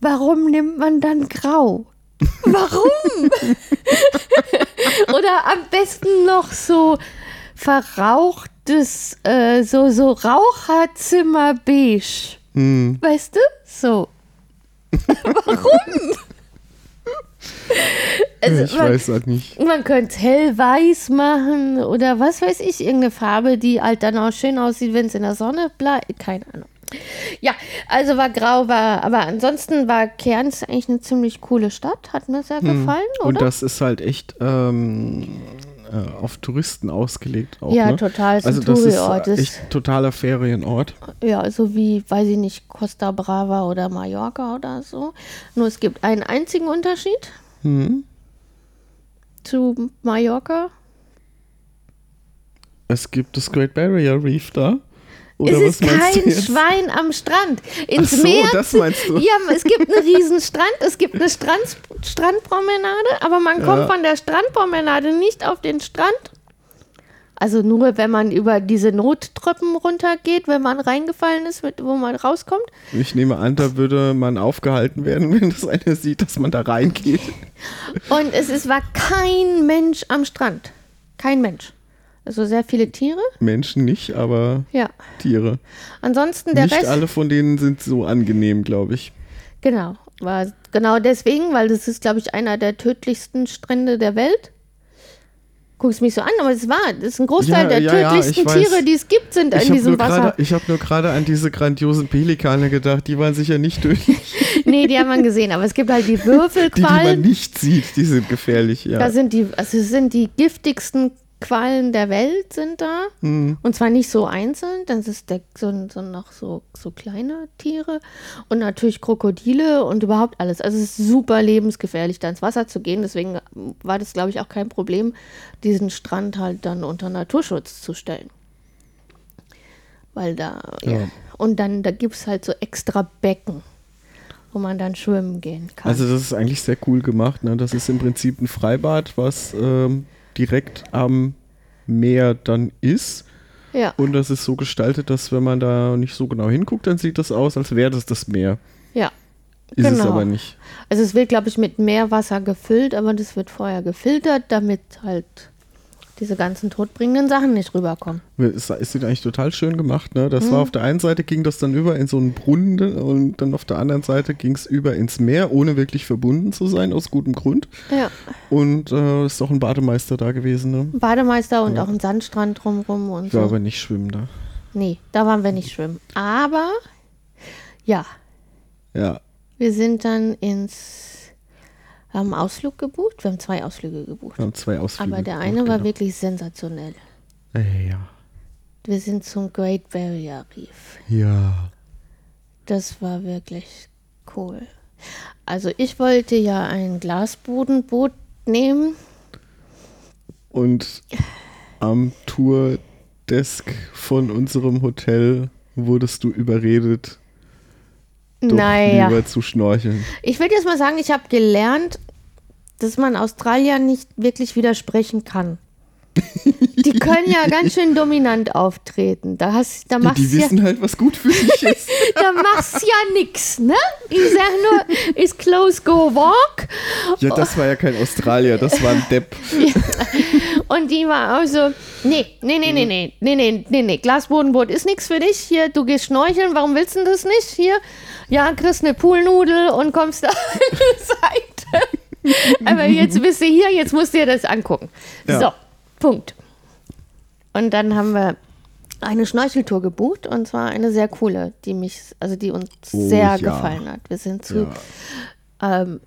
Warum nimmt man dann grau? Warum? Oder am besten noch so verrauchtes, äh, so, so Raucherzimmer beige. Hm. Weißt du? So. Warum? Also, ich man, weiß halt nicht. man könnte es hellweiß machen oder was weiß ich, irgendeine Farbe, die halt dann auch schön aussieht, wenn es in der Sonne bleibt. Keine Ahnung. Ja, also war grau, war, aber ansonsten war Cairns eigentlich eine ziemlich coole Stadt. Hat mir sehr gefallen, Hm. Und oder? das ist halt echt ähm, äh, auf Touristen ausgelegt auch. ja, ne? total. Ist Also ein das ist echt totaler Ferienort. Ja, so wie, weiß ich nicht, Costa Brava oder Mallorca oder so. Nur es gibt einen einzigen Unterschied Hm. zu Mallorca. Es gibt das Great Barrier Reef da. Oder es ist kein? Schwein am Strand. Ins Ach so, Meer. das meinst du. Ja, es gibt einen riesen Strand, es gibt eine Strand, Strandpromenade, aber man kommt Ja. von der Strandpromenade nicht auf den Strand. Also nur, wenn man über diese Nottreppen runtergeht, wenn man reingefallen ist, mit, wo man rauskommt. Ich nehme an, da würde man aufgehalten werden, wenn das einer sieht, dass man da reingeht. Und es ist, war kein Mensch am Strand. Kein Mensch. Also sehr viele Tiere. Menschen nicht, aber Ja. Tiere. Ansonsten der nicht Rest. alle von denen sind so angenehm, glaube ich. Genau, war genau deswegen, weil das ist, glaube ich, einer der tödlichsten Strände der Welt. Guckst mich so an, aber es war, das ist ein Großteil Ja, der ja, tödlichsten. Tiere, die es gibt, sind in habe diesem Wasser. gerade ich hab nur gerade an diese grandiosen Pelikane gedacht. Die waren sicher nicht tödlich. Nee, die haben wir gesehen, aber es gibt halt die Die, die man Würfelquallen. nicht sieht, die sind gefährlich, ja. Da sind die, also es sind die giftigsten Quallen der Welt sind da. Hm. Und zwar nicht so einzeln, das ist der, so, so noch so, so kleine Tiere und natürlich Krokodile und überhaupt alles. Also es ist super lebensgefährlich, da ins Wasser zu gehen. Deswegen war das, glaube ich, auch kein Problem, diesen Strand halt dann unter Naturschutz zu stellen. Weil da, ja. Ja. Und dann, da gibt es halt so extra Becken, wo man dann schwimmen gehen kann. Also das ist eigentlich sehr cool gemacht. Ne? Das ist im Prinzip ein Freibad, was ähm, direkt am Meer dann ist. ja. Und das ist so gestaltet, dass wenn man da nicht so genau hinguckt, dann sieht das aus, als wäre das das Meer. ja. Ist es Genau. aber nicht. Also es wird, glaube ich, mit Meerwasser gefüllt, aber das wird vorher gefiltert, damit halt diese ganzen todbringenden Sachen nicht rüberkommen. Es, es sieht eigentlich total schön gemacht. Ne? Das Mhm. war auf der einen Seite ging das dann über in so einen Brunnen und dann auf der anderen Seite ging es über ins Meer, ohne wirklich verbunden zu sein, aus gutem Grund. Ja. Und äh, ist auch ein Bademeister da gewesen. Ne? Ein Bademeister und Ja. auch ein Sandstrand drumrum und Ich war so. aber nicht schwimmen da. Nee, da waren wir nicht schwimmen. Aber ja, Ja. wir sind dann ins haben einen Ausflug gebucht. Wir haben zwei Ausflüge gebucht. Wir haben zwei Ausflüge. Aber der eine war genau. wirklich sensationell. Äh, ja. Wir sind zum Great Barrier Reef. Ja. Das war wirklich cool. Also ich wollte ja ein Glasbodenboot nehmen. Und am Tourdesk von unserem Hotel wurdest du überredet, doch naja. lieber zu schnorcheln. Ich will jetzt mal sagen, ich habe gelernt, dass man Australiern nicht wirklich widersprechen kann. Die können ja ganz schön dominant auftreten. Da, hast, da Die, machst die ja, wissen halt, was gut für dich ist. da machst ja nix, ne? Ich sag nur, is close, go walk. Ja, das war ja kein Australier, das war ein Depp. Und die war auch so, Nee, nee, nee, nee, nee, nee, nee, nee, nee. Glasbodenboot ist nichts für dich. Hier, du gehst schnorcheln, warum willst du das nicht? Hier, ja, kriegst eine Poolnudel und kommst da an die Seite. Aber jetzt bist du hier, jetzt musst du dir das angucken. Ja. So, Punkt. Und dann haben wir eine Schnorcheltour gebucht und zwar eine sehr coole, die mich, also die uns Oh, sehr ja. gefallen hat. Wir sind zu ähm,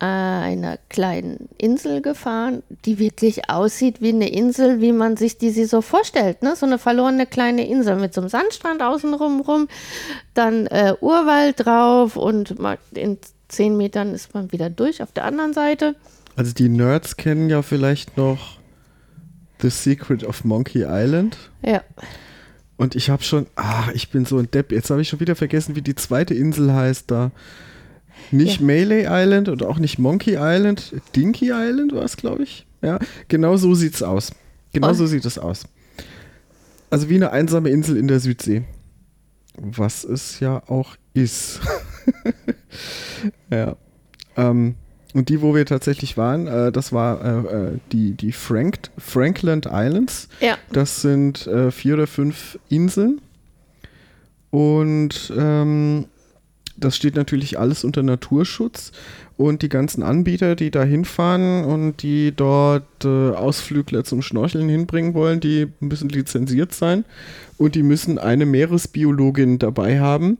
äh, einer kleinen Insel gefahren, die wirklich aussieht wie eine Insel, wie man sich die sie so vorstellt. Ne? So eine verlorene kleine Insel mit so einem Sandstrand außenrum rum, dann äh, Urwald drauf und in zehn Metern ist man wieder durch auf der anderen Seite. Also die Nerds kennen ja vielleicht noch The Secret of Monkey Island. Ja. Und ich habe schon, ah, ich bin so ein Depp. Jetzt habe ich schon wieder vergessen, wie die zweite Insel heißt da. Nicht Ja. Melee Island und auch nicht Monkey Island. Dinky Island war es, glaube ich. Ja, genau so sieht's aus. Genau Oh. so sieht es aus. Also wie eine einsame Insel in der Südsee. Was es ja auch ist. ja. Ähm, und die, wo wir tatsächlich waren, äh, das war äh, äh, die, die Frank Frankland Islands. Ja. Das sind äh, vier oder fünf Inseln. Und ähm, das steht natürlich alles unter Naturschutz. Und die ganzen Anbieter, die da hinfahren und die dort äh, Ausflügler zum Schnorcheln hinbringen wollen, die müssen lizenziert sein. Und die müssen eine Meeresbiologin dabei haben,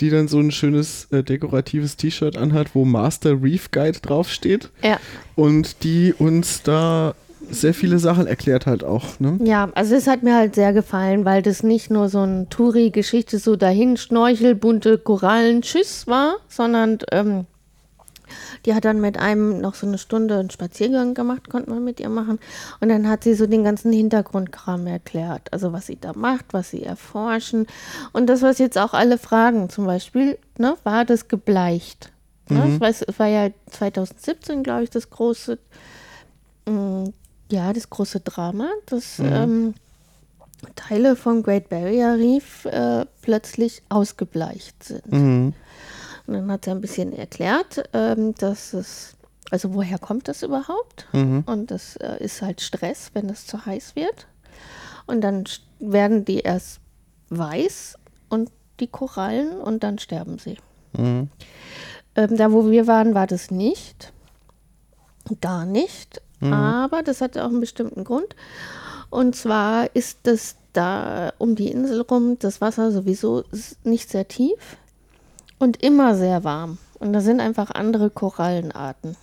die dann so ein schönes äh, dekoratives T-Shirt anhat, wo Master Reef Guide draufsteht. Ja. Und die uns da sehr viele Sachen erklärt halt auch. Ne? Ja, also es hat mir halt sehr gefallen, weil das nicht nur so ein Touri-Geschichte, so dahin Schnorchel, bunte Korallen, Tschüss war, sondern ähm, die hat dann mit einem noch so eine Stunde einen Spaziergang gemacht, konnte man mit ihr machen. Und dann hat sie so den ganzen Hintergrundkram erklärt. Also was sie da macht, was sie erforschen. Und das, was jetzt auch alle fragen, zum Beispiel, ne, war das gebleicht? Ne? Ich weiß, es war ja 2017, glaube ich, das große Mm, ja, das große Drama, dass ähm, Teile vom Great Barrier Reef äh, plötzlich ausgebleicht sind. Mhm. Und dann hat sie ein bisschen erklärt, ähm, dass es, also woher kommt das überhaupt? Mhm. Und das äh, ist halt Stress, wenn es zu heiß wird. Und dann werden die erst weiß und die Korallen und dann sterben sie. Mhm. Ähm, da, wo wir waren, war das nicht. Gar nicht. Aber das hatte auch einen bestimmten Grund. Und zwar ist das da um die Insel rum, das Wasser sowieso nicht sehr tief und immer sehr warm. Und da sind einfach andere Korallenarten,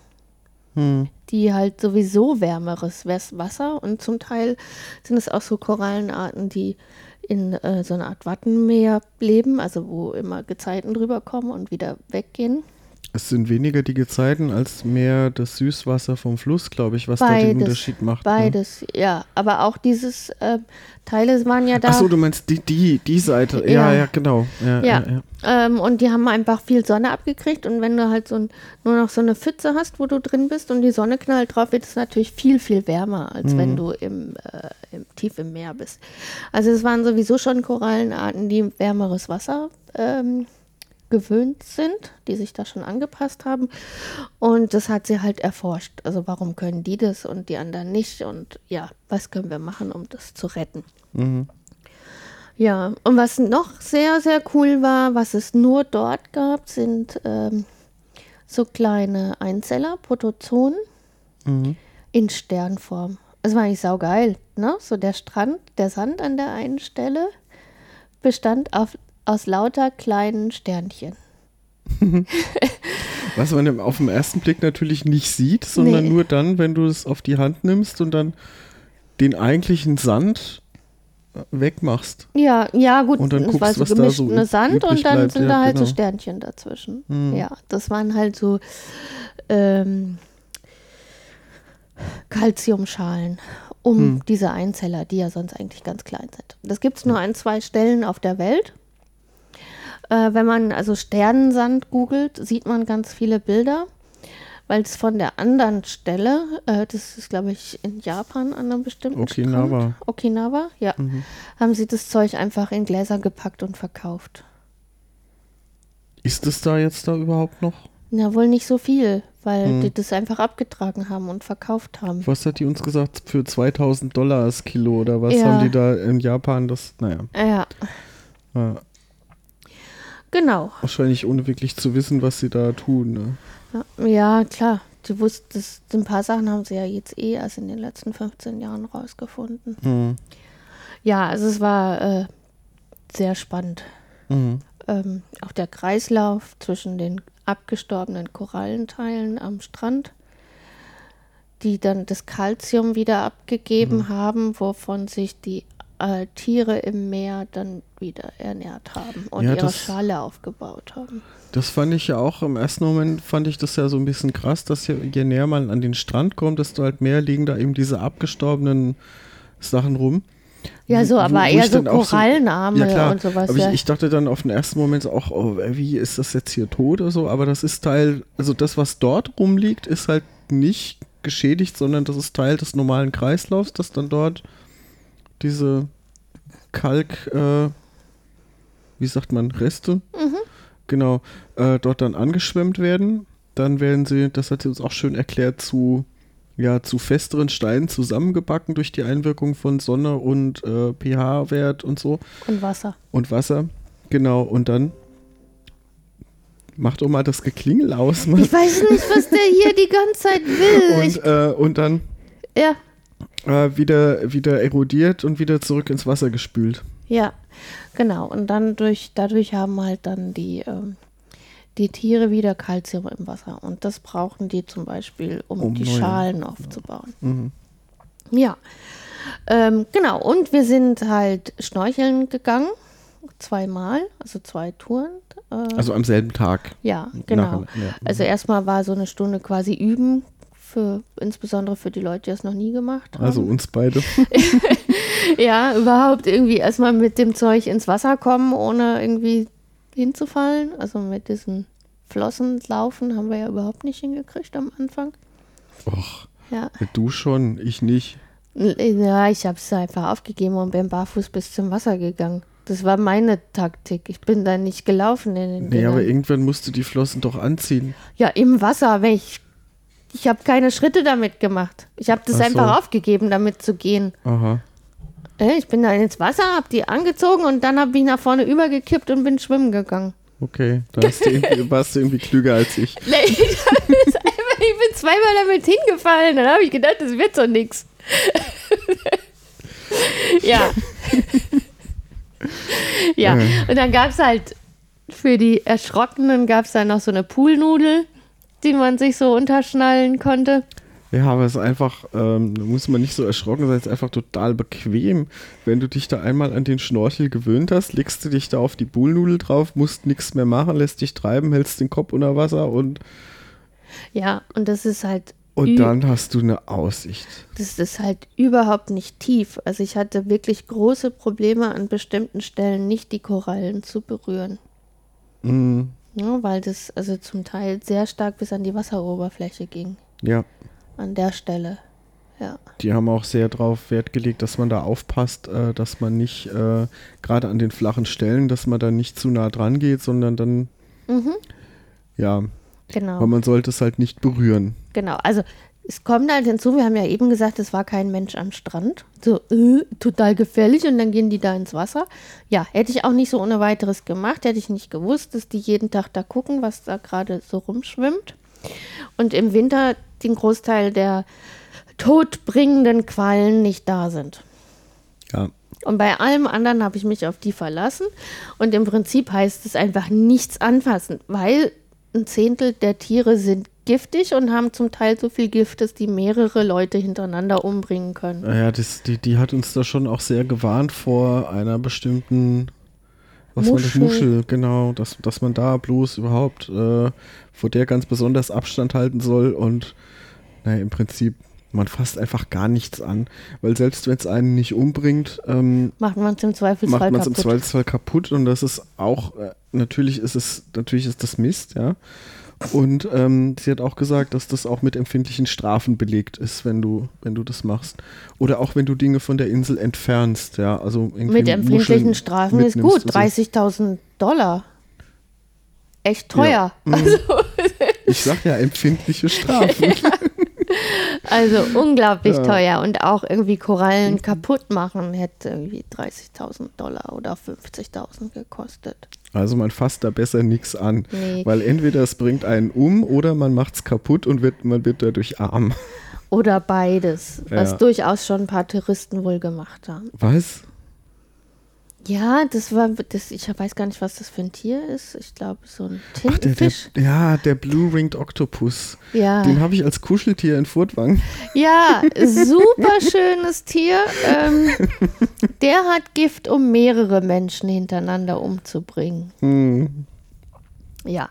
Mhm. die halt sowieso wärmeres Wasser und zum Teil sind es auch so Korallenarten, die in äh, so einer Art Wattenmeer leben, also wo immer Gezeiten drüber kommen und wieder weggehen. Es sind weniger die Gezeiten als mehr das Süßwasser vom Fluss, glaube ich, was da den Unterschied macht. Ne? Beides, ja. Aber auch dieses äh, Teile waren ja da. Ach so, du meinst die, die, die Seite. Ja, Ja. ja, genau. Ja, ja. Ja, ähm, und die haben einfach viel Sonne abgekriegt und wenn du halt so ein, nur noch so eine Pfütze hast, wo du drin bist und die Sonne knallt drauf, wird es natürlich viel, viel wärmer, als wenn du im, äh, im, tief im Meer bist. Also es waren sowieso schon Korallenarten, die wärmeres Wasser ähm, gewöhnt sind, die sich da schon angepasst haben. Und das hat sie halt erforscht. Also warum können die das und die anderen nicht? Und ja, was können wir machen, um das zu retten? Mhm. Ja, und was noch sehr, sehr cool war, was es nur dort gab, sind ähm, so kleine Einzeller, Protozoen Mhm. in Sternform. Das war eigentlich saugeil, ne? So der Strand, der Sand an der einen Stelle bestand auf, aus lauter kleinen Sternchen. Was man auf den ersten Blick natürlich nicht sieht, sondern Nee. nur dann, wenn du es auf die Hand nimmst und dann den eigentlichen Sand äh, wegmachst. Ja, ja, gut, Und dann guckst, war so was da so ne Sand und dann bleibt. sind Ja, da halt so genau. Sternchen dazwischen. Mhm. Ja, das waren halt so ähm, Calciumschalen um Hm. diese Einzeller, die ja sonst eigentlich ganz klein sind. Das gibt es nur an zwei Stellen auf der Welt. Äh, wenn man also Sternensand googelt, sieht man ganz viele Bilder, weil es von der anderen Stelle, äh, das ist glaube ich in Japan an einem bestimmten Okinawa. Strand, Okinawa, ja, Mhm. haben sie das Zeug einfach in Gläser gepackt und verkauft. Ist es da jetzt da überhaupt noch? Na, wohl nicht so viel, weil Hm. die das einfach abgetragen haben und verkauft haben. Was hat die uns gesagt? Für 2000 Dollar das Kilo oder was Ja. haben die da in Japan? Das, naja, Ja, ja, genau. wahrscheinlich ohne wirklich zu wissen, was sie da tun. Ne? Ja, klar. Die wussten, das, ein paar Sachen haben sie ja jetzt eh erst in den letzten 15 Jahren rausgefunden. Mhm. Ja, also es war äh, sehr spannend. Mhm. Ähm, auch der Kreislauf zwischen den abgestorbenen Korallenteilen am Strand, die dann das Kalzium wieder abgegeben haben, wovon sich die äh, Tiere im Meer dann wieder ernährt haben und Ja, ihre das- Schale aufgebaut haben. Das fand ich ja auch, im ersten Moment fand ich das ja so ein bisschen krass, dass je, je näher man an den Strand kommt, desto halt mehr liegen da eben diese abgestorbenen Sachen rum. Ja, so, aber eher so auch so- Korallenarme Ja klar, und sowas. aber ja. ich, ich dachte dann auf den ersten Moment auch, oh, wie ist das jetzt hier tot oder so, aber das ist Teil, also das, was dort rumliegt, ist halt nicht geschädigt, sondern das ist Teil des normalen Kreislaufs, dass dann dort diese Kalk, äh, wie sagt man, Reste, Mhm. genau, äh, dort dann angeschwemmt werden. Dann werden sie, das hat sie uns auch schön erklärt, zu, ja, zu festeren Steinen zusammengebacken durch die Einwirkung von Sonne und äh, pH-Wert und so und Wasser. und Wasser. Genau, und dann macht doch mal das Geklingel aus. Mann. Ich weiß nicht, was der hier die ganze Zeit will. Und, äh, und dann ja, äh, wieder, wieder erodiert und wieder zurück ins Wasser gespült. Ja, genau. Und dann durch, dadurch haben halt dann die, ähm, die Tiere wieder Kalzium im Wasser. Und das brauchen die zum Beispiel, um, Um die neue- Schalen aufzubauen. Mhm. Ja, ähm, genau. Und wir sind halt schnorcheln gegangen. Zweimal, also zwei Touren. Äh, Also am selben Tag. ja, genau. Nachher- ja. Also erstmal war so eine Stunde quasi üben, für, insbesondere für die Leute, die das noch nie gemacht haben. Also uns beide. ja, überhaupt irgendwie erstmal mit dem Zeug ins Wasser kommen, ohne irgendwie hinzufallen. Also mit diesen Flossen laufen haben wir ja überhaupt nicht hingekriegt am Anfang. Och, Ja, du schon, ich nicht. ja ich habe es einfach aufgegeben und bin barfuß bis zum Wasser gegangen. Das war meine Taktik. Ich bin da nicht gelaufen in den Nee, Dingern. aber irgendwann musst du die Flossen doch anziehen. Ja, im Wasser, wenn ich. Ich habe keine Schritte damit gemacht. Ich habe das so. einfach aufgegeben, damit zu gehen. Aha. Äh, Ich bin da ins Wasser, habe die angezogen und dann habe ich nach vorne übergekippt und bin schwimmen gegangen. Okay, da warst du irgendwie klüger als ich. Ist einfach, ich bin zweimal damit hingefallen. Dann habe ich gedacht, das wird so nix. ja. ja, Äh. und dann gab es halt für die Erschrockenen gab es dann noch so eine Poolnudel, die man sich so unterschnallen konnte. Ja, aber es ist einfach, ähm, da muss man nicht so erschrocken sein, es ist einfach total bequem. Wenn du dich da einmal an den Schnorchel gewöhnt hast, legst du dich da auf die Bullnudel drauf, musst nichts mehr machen, lässt dich treiben, hältst den Kopf unter Wasser und, Ja, und das ist halt und dann hast du eine Aussicht. das ist halt überhaupt nicht tief. Also ich hatte wirklich große Probleme an bestimmten Stellen nicht die Korallen zu berühren. Mhm. Ja, weil das also zum Teil sehr stark bis an die Wasseroberfläche ging. Ja, An der Stelle. Ja. die haben auch sehr darauf Wert gelegt, dass man da aufpasst, äh, dass man nicht, äh, gerade an den flachen Stellen, dass man da nicht zu nah dran geht, sondern dann, Mhm. ja, Genau. weil man sollte es halt nicht berühren. Genau. Also es kommt halt hinzu, wir haben ja eben gesagt, es war kein Mensch am Strand. So, äh, total gefährlich und dann gehen die da ins Wasser. Ja, hätte ich auch nicht so ohne weiteres gemacht, hätte ich nicht gewusst, dass die jeden Tag da gucken, was da gerade so rumschwimmt. Und im Winter den Großteil der todbringenden Quallen nicht da sind. Ja, Und bei allem anderen habe ich mich auf die verlassen. Und im Prinzip heißt es einfach nichts anfassen, weil ein Zehntel der Tiere sind giftig und haben zum Teil so viel Gift, dass die mehrere Leute hintereinander umbringen können. Naja, das, die, die hat uns da schon auch sehr gewarnt vor einer bestimmten was war das? Muschel. Muschel, genau, dass, dass man da bloß überhaupt äh, vor der ganz besonders Abstand halten soll und naja, im Prinzip, man fasst einfach gar nichts an, weil selbst wenn es einen nicht umbringt, ähm, Macht man es im Zweifelsfall macht man es im kaputt. Zweifelsfall kaputt und das ist auch, äh, natürlich ist es, natürlich ist das Mist, ja. Und ähm, sie hat auch gesagt, dass das auch mit empfindlichen Strafen belegt ist, wenn du, wenn du das machst. Oder auch wenn du Dinge von der Insel entfernst, ja. Also Mit empfindlichen Muscheln Strafen ist mitnimmst gut. und so. 30.000 Dollar. Echt teuer. Ja. Mhm. Also, Ich sag ja empfindliche Strafen. Also unglaublich ja. teuer und auch irgendwie Korallen kaputt machen hätte irgendwie 30.000 Dollar oder 50.000 gekostet. Also man fasst da besser nichts an, nee. weil entweder es bringt einen um oder man macht es kaputt und wird, man wird dadurch arm. Oder beides, ja. was durchaus schon ein paar Touristen wohl gemacht haben. Was? Ja, das war, das, ich weiß gar nicht, was das für ein Tier ist. Ich glaube, so ein Tintenfisch. Der, der, ja, der Blue-Ringed Octopus. Ja. Den habe ich als Kuscheltier in Furtwang. Ja, super schönes Tier. Ähm, der hat Gift, um mehrere Menschen hintereinander umzubringen. Hm. Ja.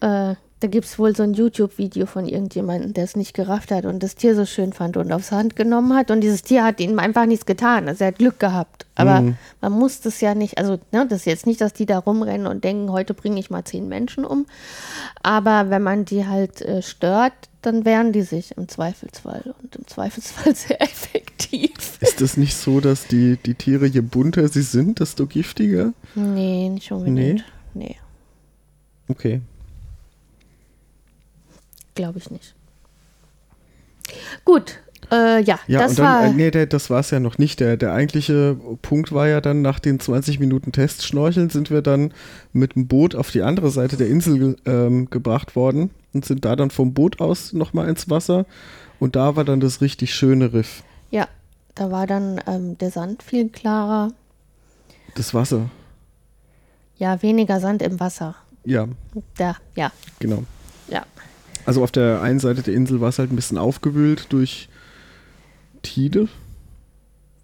Äh, da gibt es wohl so ein YouTube-Video von irgendjemandem, der es nicht gerafft hat und das Tier so schön fand und aufs Hand genommen hat. Und dieses Tier hat ihm einfach nichts getan. Also er hat Glück gehabt. Aber mhm. man muss das ja nicht, also ne, das ist jetzt nicht, dass die da rumrennen und denken, heute bringe ich mal zehn Menschen um. Aber wenn man die halt äh, stört, dann wehren die sich im Zweifelsfall und im Zweifelsfall sehr effektiv. Ist es nicht so, dass die, die Tiere, je bunter sie sind, desto giftiger? Nee, nicht unbedingt. Nee. nee. Okay. Glaube ich nicht. Gut, äh, ja, ja, das dann, war. Äh, nee, der, das war es ja noch nicht. Der, der eigentliche Punkt war ja dann, nach den 20 Minuten Testschnorcheln sind wir dann mit dem Boot auf die andere Seite der Insel ähm, gebracht worden und sind da dann vom Boot aus nochmal ins Wasser. Und da war dann das richtig schöne Riff. Ja, da war dann ähm, der Sand viel klarer. Das Wasser. Ja, weniger Sand im Wasser. Ja. Da, ja. Genau. Also auf der einen Seite der Insel war es halt ein bisschen aufgewühlt durch Tide.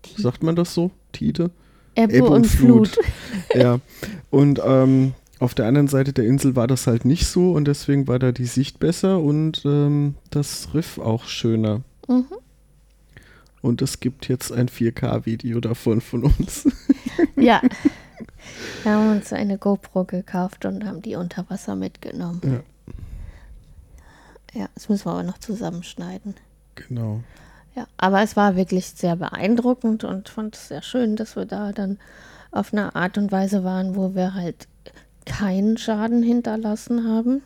Tide. Sagt man das so? Tide? Ebbe, Ebbe und, und, Flut. Flut. ja. Und ähm, auf der anderen Seite der Insel war das halt nicht so und deswegen war da die Sicht besser und ähm, das Riff auch schöner. Mhm. Und es gibt jetzt ein 4K-Video davon von uns. ja. Wir haben uns eine GoPro gekauft und haben die unter Wasser mitgenommen. Ja. Ja, das müssen wir aber noch zusammenschneiden. Genau. Ja, aber es war wirklich sehr beeindruckend und fand es sehr schön, dass wir da dann auf eine Art und Weise waren, wo wir halt keinen Schaden hinterlassen haben.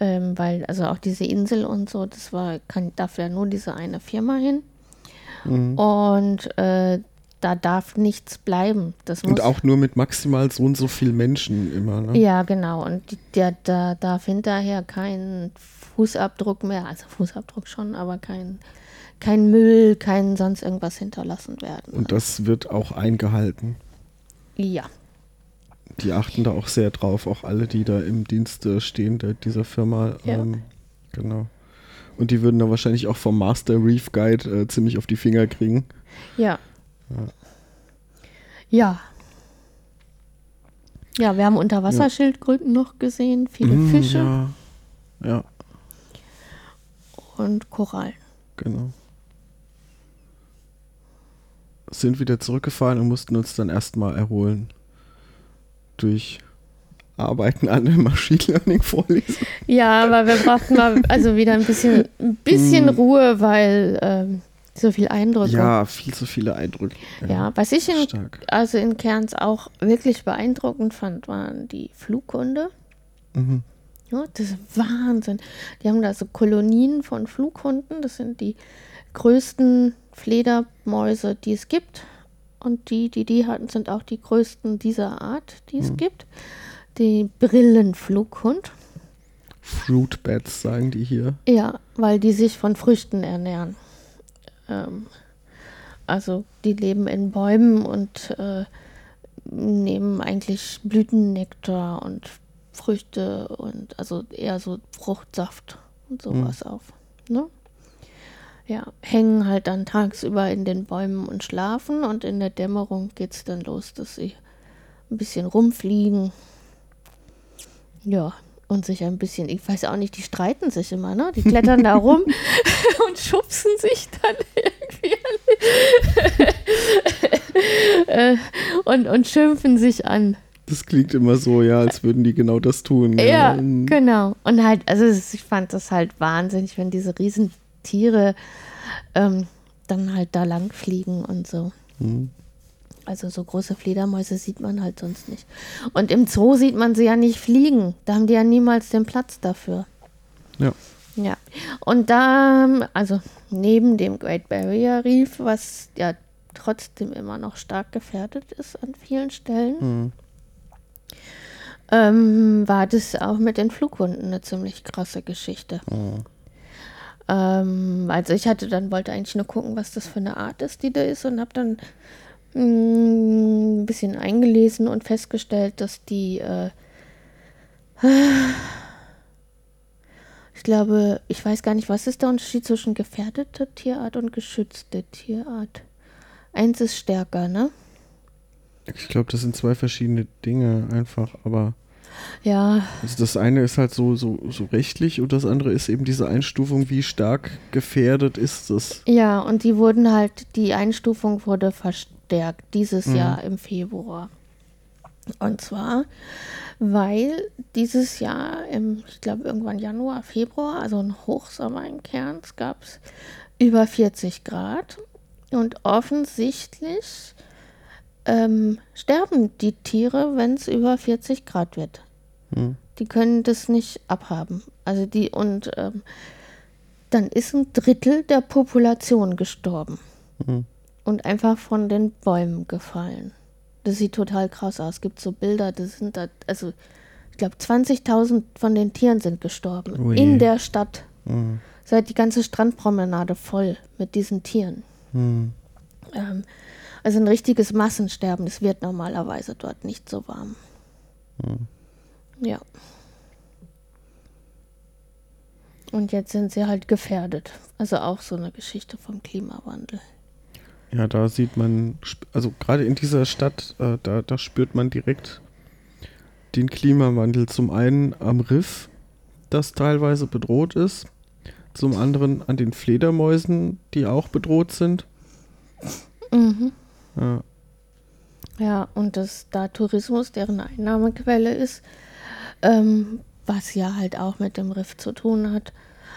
Ähm, weil, also auch diese Insel und so, das war, kann, darf ja nur diese eine Firma hin. Mhm. Und äh, da darf nichts bleiben. Das und auch nur mit maximal so und so viel Menschen immer. Ne? Ja, genau. Und der, da darf hinterher kein Fußabdruck mehr, also Fußabdruck schon, aber kein, kein Müll, kein sonst irgendwas hinterlassen werden. Und das wird auch eingehalten. Ja. Die achten da auch sehr drauf, auch alle, die da im Dienste stehen, der, dieser Firma. Ja. Ähm, genau. Und die würden da wahrscheinlich auch vom Master Reef Guide äh, ziemlich auf die Finger kriegen. Ja, ja. Ja, wir haben Unterwasserschildkröten ja. noch gesehen, viele mm, Fische. Ja. ja. Und Korallen. Genau. Sind wieder zurückgefahren und mussten uns dann erstmal erholen. Durch Arbeiten an der Machine Learning Vorlesung. Ja, aber wir brauchten mal also wieder ein bisschen, ein bisschen mm. Ruhe, weil ähm, so viel Eindrücke. Ja, viel zu viele Eindrücke. Ja, ja was ich in, also in Kerns auch wirklich beeindruckend fand, waren die Flughunde. Mhm. Ja, das ist Wahnsinn. Die haben da so Kolonien von Flughunden. Das sind die größten Fledermäuse, die es gibt. Und die, die die hatten, sind auch die größten dieser Art, die es mhm. gibt. Die Brillenflughund. Fruit Bats, sagen die hier. Ja, weil die sich von Früchten ernähren. Ähm, also die leben in Bäumen und äh, nehmen eigentlich Blütennektar und Früchte und also eher so Fruchtsaft und sowas mhm. auf. Ne? Ja, hängen halt dann tagsüber in den Bäumen und schlafen und in der Dämmerung geht es dann los, dass sie ein bisschen rumfliegen. Ja, und sich ein bisschen, ich weiß auch nicht, die streiten sich immer, ne? Die klettern da rum und schubsen sich dann irgendwie äh, und, und schimpfen sich an. Das klingt immer so, ja, als würden die genau das tun. Ja, ja genau. Und halt, also ich fand das halt wahnsinnig, wenn diese Riesentiere ähm, dann halt da lang fliegen und so. Mhm. Also so große Fledermäuse sieht man halt sonst nicht. Und im Zoo sieht man sie ja nicht fliegen. Da haben die ja niemals den Platz dafür. Ja. Ja. Und da, also neben dem Great Barrier Reef, was ja trotzdem immer noch stark gefährdet ist an vielen Stellen, Mhm. Ähm, war das auch mit den Flughunden eine ziemlich krasse Geschichte. Mhm. Ähm, also ich hatte dann, wollte eigentlich nur gucken, was das für eine Art ist, die da ist und habe dann mh, ein bisschen eingelesen und festgestellt, dass die, äh, ich glaube, ich weiß gar nicht, was ist der Unterschied zwischen gefährdete Tierart und geschützte Tierart? Eins ist stärker, ne? Ich glaube, das sind zwei verschiedene Dinge einfach, aber Ja, also das eine ist halt so, so, so rechtlich und das andere ist eben diese Einstufung, wie stark gefährdet ist es. Ja, und die wurden halt, die Einstufung wurde verstärkt dieses Mhm. Jahr im Februar. Und zwar, weil dieses Jahr im, ich glaube irgendwann Januar, Februar, also ein Hochsommer in Cairns, gab es über 40 Grad. Und offensichtlich ähm, sterben die Tiere, wenn es über 40 Grad wird. Hm. Die können das nicht abhaben. Also die und ähm, dann ist ein Drittel der Population gestorben Hm. und einfach von den Bäumen gefallen. Das sieht total krass aus. Es gibt so Bilder, das sind da, also ich glaube 20.000 von den Tieren sind gestorben Ui. in der Stadt. Hm. Seit die ganze Strandpromenade voll mit diesen Tieren. Hm. Ähm, also ein richtiges Massensterben. Es wird normalerweise dort nicht so warm. Hm. Ja. Und jetzt sind sie halt gefährdet. Also auch so eine Geschichte vom Klimawandel. Ja, da sieht man, also gerade in dieser Stadt, äh, da, da spürt man direkt den Klimawandel. Zum einen am Riff, das teilweise bedroht ist. Zum anderen an den Fledermäusen, die auch bedroht sind. Mhm. Ja, Ja, und dass da Tourismus deren Einnahmequelle ist, ähm, was ja halt auch mit dem Riff zu tun hat.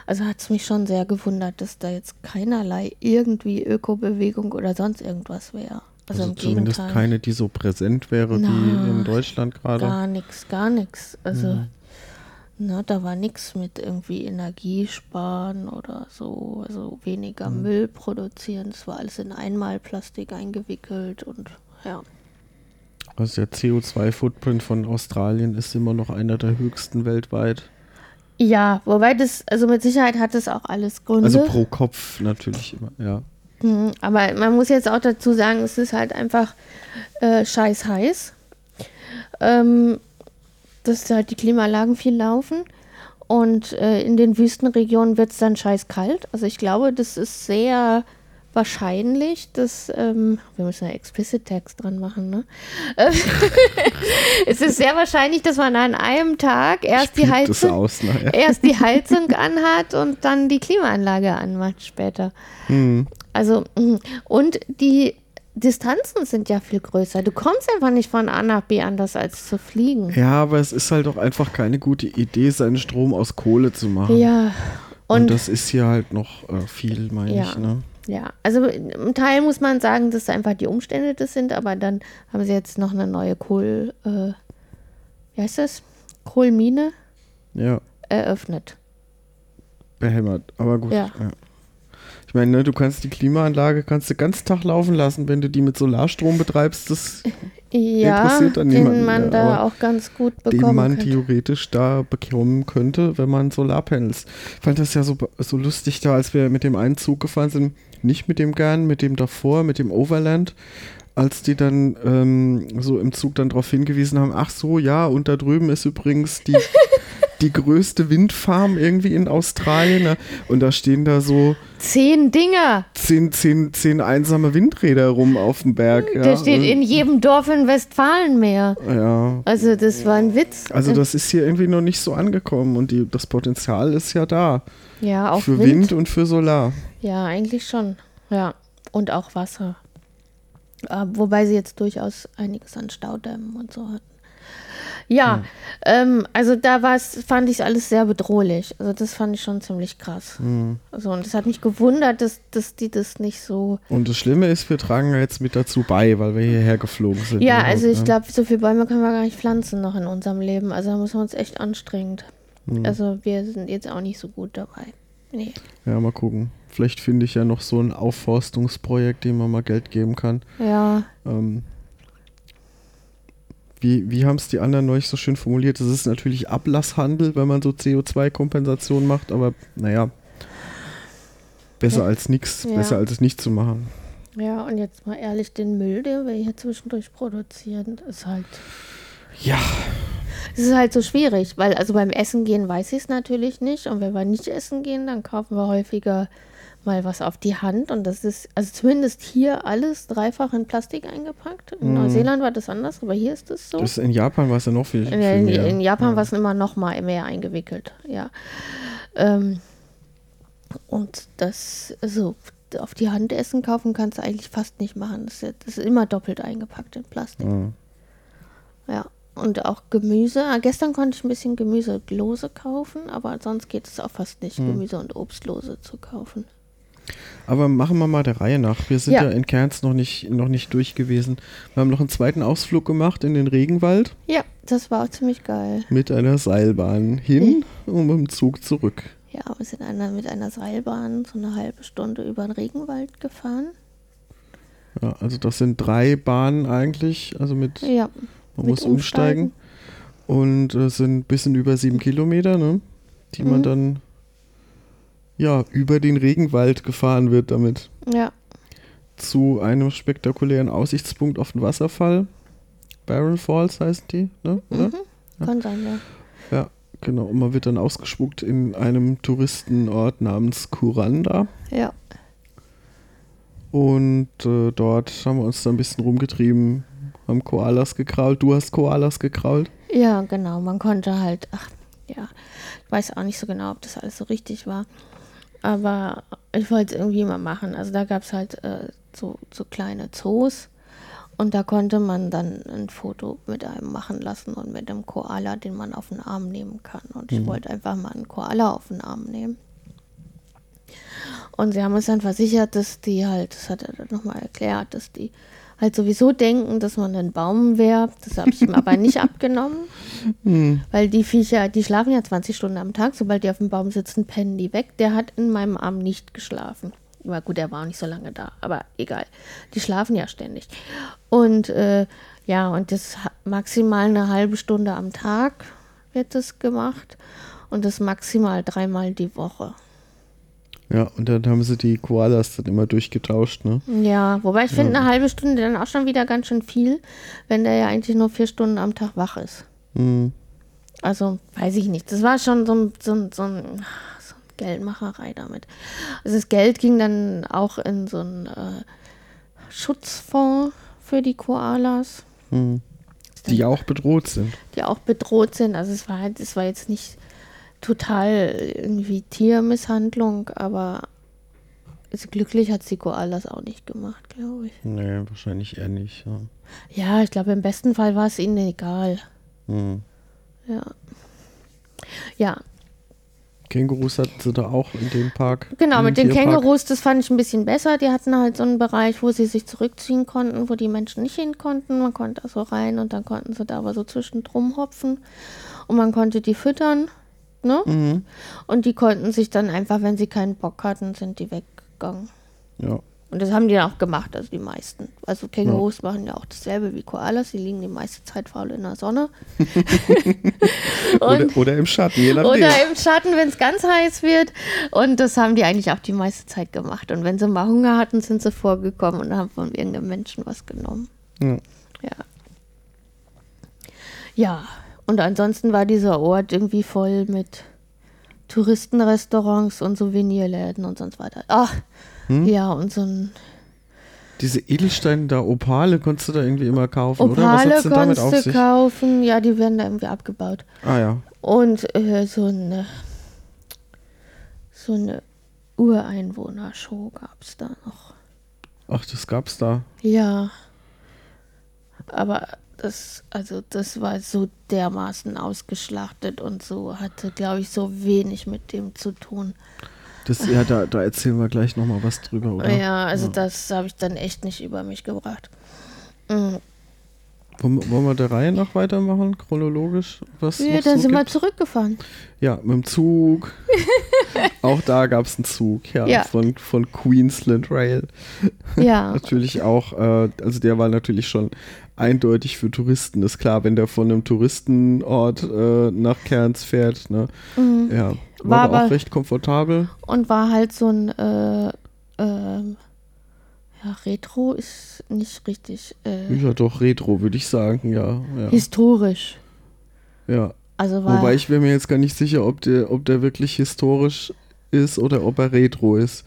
Also hat es mich schon sehr gewundert, dass da jetzt keinerlei irgendwie Ökobewegung oder sonst irgendwas wäre. Also, also zumindest Gegenteil. keine, die so präsent wäre Na, wie in Deutschland gerade. Gar nichts, gar nichts. Also, Mhm. Na, da war nichts mit irgendwie Energiesparen oder so. Also weniger Mhm. Müll produzieren. Es war alles in Einmalplastik eingewickelt und ja. Also der CO2-Footprint von Australien ist immer noch einer der höchsten weltweit. Ja, wobei das, also mit Sicherheit hat es auch alles Gründe. Also pro Kopf natürlich immer, ja. Mhm, aber man muss jetzt auch dazu sagen, es ist halt einfach äh, scheiß heiß. Ähm, dass halt die Klimaanlagen viel laufen. Und äh, in den Wüstenregionen wird es dann scheiß kalt. Also ich glaube, das ist sehr wahrscheinlich, dass, ähm, wir müssen ja explicit Text dran machen, ne? Es ist sehr wahrscheinlich, dass man an einem Tag erst die Heizung aus nachher. erst die Heizung anhat und dann die Klimaanlage anmacht später. Hm. Also, und die Distanzen sind ja viel größer. Du kommst einfach nicht von A nach B anders als zu fliegen. Ja, aber es ist halt auch einfach keine gute Idee, seinen Strom aus Kohle zu machen. Ja. Und, Und, das ist hier halt noch äh, viel, meine Ja. ich. Ne? ja, also im Teil muss man sagen, dass einfach die Umstände das sind, aber dann haben sie jetzt noch eine neue Kohl, äh, wie heißt das? Kohlmine Ja, eröffnet. behämmert. Aber gut. Ja. Ich meine, ne, du kannst die Klimaanlage kannst du ganz Tag laufen lassen, wenn du die mit Solarstrom betreibst, das, Ja, Interessiert dann den niemanden man mehr, da auch ganz gut den bekommen man könnte. theoretisch da bekommen könnte, wenn man Solarpanels. Ich fand das ja so, so lustig da, als wir mit dem einen Zug gefahren sind. Nicht mit dem Gern, mit dem davor, mit dem Overland. Als die dann ähm, so im Zug dann darauf hingewiesen haben, ach so, ja, und da drüben ist übrigens die, die größte Windfarm irgendwie in Australien. Ne? Und da stehen da so Zehn Dinger! zehn, zehn, zehn einsame Windräder rum auf dem Berg. Ja, Der steht in jedem Dorf in Westfalenmeer. Ja, Also das war ein Witz. also das ist hier irgendwie noch nicht so angekommen und die, das Potenzial ist ja da. ja, auch für Wind. Wind. und für Solar. Ja, eigentlich schon. Ja, und auch Wasser. Äh, wobei sie jetzt durchaus einiges an Staudämmen und so hatten. Ja, ähm, also da war's, fand ich alles sehr bedrohlich. Also das fand ich schon ziemlich krass. Mhm. Also, und es hat mich gewundert, dass, dass die das nicht so. Und das Schlimme ist, wir tragen ja jetzt mit dazu bei, weil wir hierher geflogen sind. Ja, also ich ne? glaube, so viele Bäume können wir gar nicht pflanzen noch in unserem Leben. Also da müssen wir uns echt anstrengend. Mhm. Also wir sind jetzt auch nicht so gut dabei. Nee. Ja, mal gucken. Vielleicht finde ich ja noch so ein Aufforstungsprojekt, dem man mal Geld geben kann. Ja, Ähm, wie wie haben es die anderen neulich so schön formuliert? Das ist natürlich Ablasshandel, wenn man so CO2-Kompensation macht, aber naja, besser Ja. als nichts, Ja. besser als es nicht zu machen. ja, und jetzt mal ehrlich, den Müll, den wir hier zwischendurch produzieren, ist halt. Ja, Es ist halt so schwierig, weil also beim Essen gehen weiß ich es natürlich nicht. Und wenn wir nicht essen gehen, dann kaufen wir häufiger mal was auf die Hand. Und das ist, also zumindest hier alles dreifach in Plastik eingepackt. In Mhm. Neuseeland war das anders, aber hier ist es so. das in Japan war es ja noch viel, In, viel in, mehr. in Japan ja. war es immer noch mal mehr eingewickelt, ja. Ähm, und das, also auf die Hand essen kaufen kannst du eigentlich fast nicht machen. Das ist, ja- das ist immer doppelt eingepackt in Plastik. Ja. Ja. Und auch Gemüse. Ah, gestern konnte ich ein bisschen Gemüse lose kaufen, aber sonst geht es auch fast nicht, Hm. Gemüse und Obst lose zu kaufen. Aber machen wir mal der Reihe nach. Wir sind ja, Ja. in Cairns noch nicht, noch nicht durch gewesen. Wir haben noch einen zweiten Ausflug gemacht in den Regenwald Ja, das war auch ziemlich geil. mit einer Seilbahn hin und mit dem Zug zurück. Ja, wir sind einer, mit einer Seilbahn so eine halbe Stunde über den Regenwald gefahren. Ja, also das sind drei Bahnen eigentlich, also mit Ja, Man Mit muss umsteigen. Und es sind ein bisschen über sieben Kilometer, ne? Die man Mhm. dann ja über den Regenwald gefahren wird damit. ja. Zu einem spektakulären Aussichtspunkt auf den Wasserfall. Barrel Falls heißen die, ne? Mhm. Kann sein, ja. Ja, genau. Und man wird dann ausgespuckt in einem Touristenort namens Kuranda. Ja, Und äh, dort haben wir uns dann ein bisschen rumgetrieben, haben Koalas gekrault. Du hast Koalas gekrault. ja, genau. Man konnte halt, ach, ja, ich weiß auch nicht so genau, ob das alles so richtig war. Aber ich wollte es irgendwie mal machen. Also da gab es halt äh, so, so kleine Zoos. Und da konnte man dann ein Foto mit einem machen lassen und mit einem Koala, den man auf den Arm nehmen kann. Und ich wollte einfach mal einen Koala auf den Arm nehmen. Und sie haben uns dann versichert, dass die halt, das hat er dann nochmal erklärt, dass die halt sowieso denken, dass man ein Baum wäre. Das habe ich ihm aber nicht abgenommen. Hm. Weil die Viecher, die schlafen ja 20 Stunden am Tag. Sobald die auf dem Baum sitzen, pennen die weg. Der hat in meinem Arm nicht geschlafen. Aber gut, er war auch nicht so lange da. Aber egal. Die schlafen ja ständig. Und äh, ja, und das maximal eine halbe Stunde am Tag wird das gemacht. Und das maximal dreimal die Woche. Ja, und dann haben sie die Koalas dann immer durchgetauscht, ne? Ja, wobei ich finde, eine halbe Stunde dann auch schon wieder ganz schön viel, wenn der ja eigentlich nur vier Stunden am Tag wach ist. Hm. Also, weiß ich nicht. Das war schon so ein, so ein, so ein, so ein Geldmacherei damit. Also das Geld ging dann auch in so einen äh, Schutzfonds für die Koalas, Hm. Die ja auch bedroht sind. die auch bedroht sind. Also es war halt, es war jetzt nicht total irgendwie Tiermisshandlung, aber also glücklich hat die Koalas auch nicht gemacht, glaube ich. Nee, wahrscheinlich eher nicht. Ja. Ja, ich glaube, im besten Fall war es ihnen egal. Hm. Ja. Ja, Kängurus hatten sie da auch in dem Park. Genau, mit den Tierpark. Kängurus, das fand ich ein bisschen besser. Die hatten halt so einen Bereich, wo sie sich zurückziehen konnten, wo die Menschen nicht hin konnten. Man konnte also rein und dann konnten sie da aber so zwischendrum hopfen. Und man konnte die füttern. Ne? Mhm. Und die konnten sich dann einfach, wenn sie keinen Bock hatten, sind die weggegangen. Ja. Und das haben die dann auch gemacht, also die meisten. Also Kängurus machen ja auch dasselbe wie Koalas. Die liegen die meiste Zeit faul in der Sonne. Oder, oder im Schatten, je nachdem. oder im Schatten, wenn es ganz heiß wird. Und das haben die eigentlich auch die meiste Zeit gemacht. Und wenn sie mal Hunger hatten, sind sie vorgekommen und haben von irgendeinem Menschen was genommen. ja. Ja. Ja, und ansonsten war dieser Ort irgendwie voll mit Touristenrestaurants und Souvenirläden und sonst weiter. Ach, Hm? ja, und so ein Diese Edelsteine da, Opale, konntest du da irgendwie immer kaufen, oder? Was Opale denn damit auf konntest du sich? kaufen. Ja, die werden da irgendwie abgebaut. Ah ja. Und äh, so eine so eine Ureinwohnershow gab es da noch. Ach, das gab's da. Ja. Aber das, also das war so dermaßen ausgeschlachtet und so hatte, glaube ich, so wenig mit dem zu tun. Das, ja, da, da erzählen wir gleich nochmal was drüber, oder? Ja, also das habe ich dann echt nicht über mich gebracht. Mhm. Wollen, wollen wir der Reihe nach weitermachen, chronologisch? Was Ja, noch dann so sind wir gibt? zurückgefahren. Ja, mit dem Zug. auch da gab es einen Zug, ja, Ja. Von, von Queensland Rail. Ja, Natürlich auch, äh, also der war natürlich schon eindeutig für Touristen. Ist klar, wenn der von einem Touristenort äh, nach Cairns fährt, ne? mhm. Ja. War, War aber auch recht komfortabel. und war halt so ein, äh, ähm, ja, Retro ist nicht richtig äh, Ja, doch, Retro, würde ich sagen, ja. Ja. historisch. ja. Also war, Wobei ich wäre mir jetzt gar nicht sicher, ob der, ob der wirklich historisch ist oder ob er Retro ist.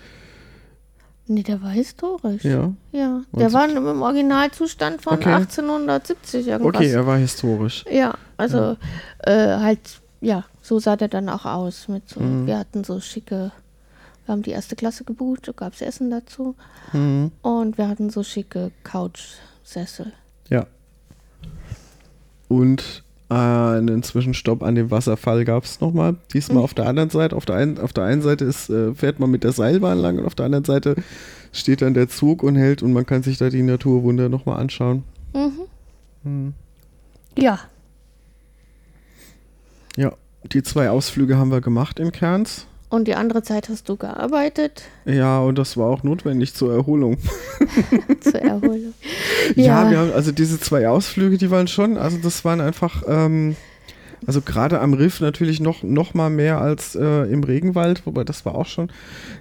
Nee, der war historisch. Ja. Ja, Und- der war im Originalzustand von Okay. 1870 irgendwas. Okay, er war historisch. Ja, also Äh, halt, ja, so sah der dann auch aus. Mit so, Mhm. Wir hatten so schicke, wir haben die erste Klasse gebucht, da gab es Essen dazu. Mhm. Und wir hatten so schicke Couchsessel. Ja. Und äh, einen Zwischenstopp an dem Wasserfall gab es nochmal. Diesmal Mhm. auf der anderen Seite. Auf der einen, auf der einen Seite ist, äh, fährt man mit der Seilbahn lang und auf der anderen Seite steht dann der Zug und hält und man kann sich da die Naturwunder nochmal anschauen. Mhm. Mhm. Ja, Ja, die zwei Ausflüge haben wir gemacht in Cairns. Und die andere Zeit hast du gearbeitet Ja, und das war auch notwendig zur Erholung. zur Erholung. Ja, Ja. wir haben, also diese zwei Ausflüge, die waren schon, also das waren einfach, ähm, also gerade am Riff natürlich noch, noch mal mehr als äh, im Regenwald, wobei das war auch schon,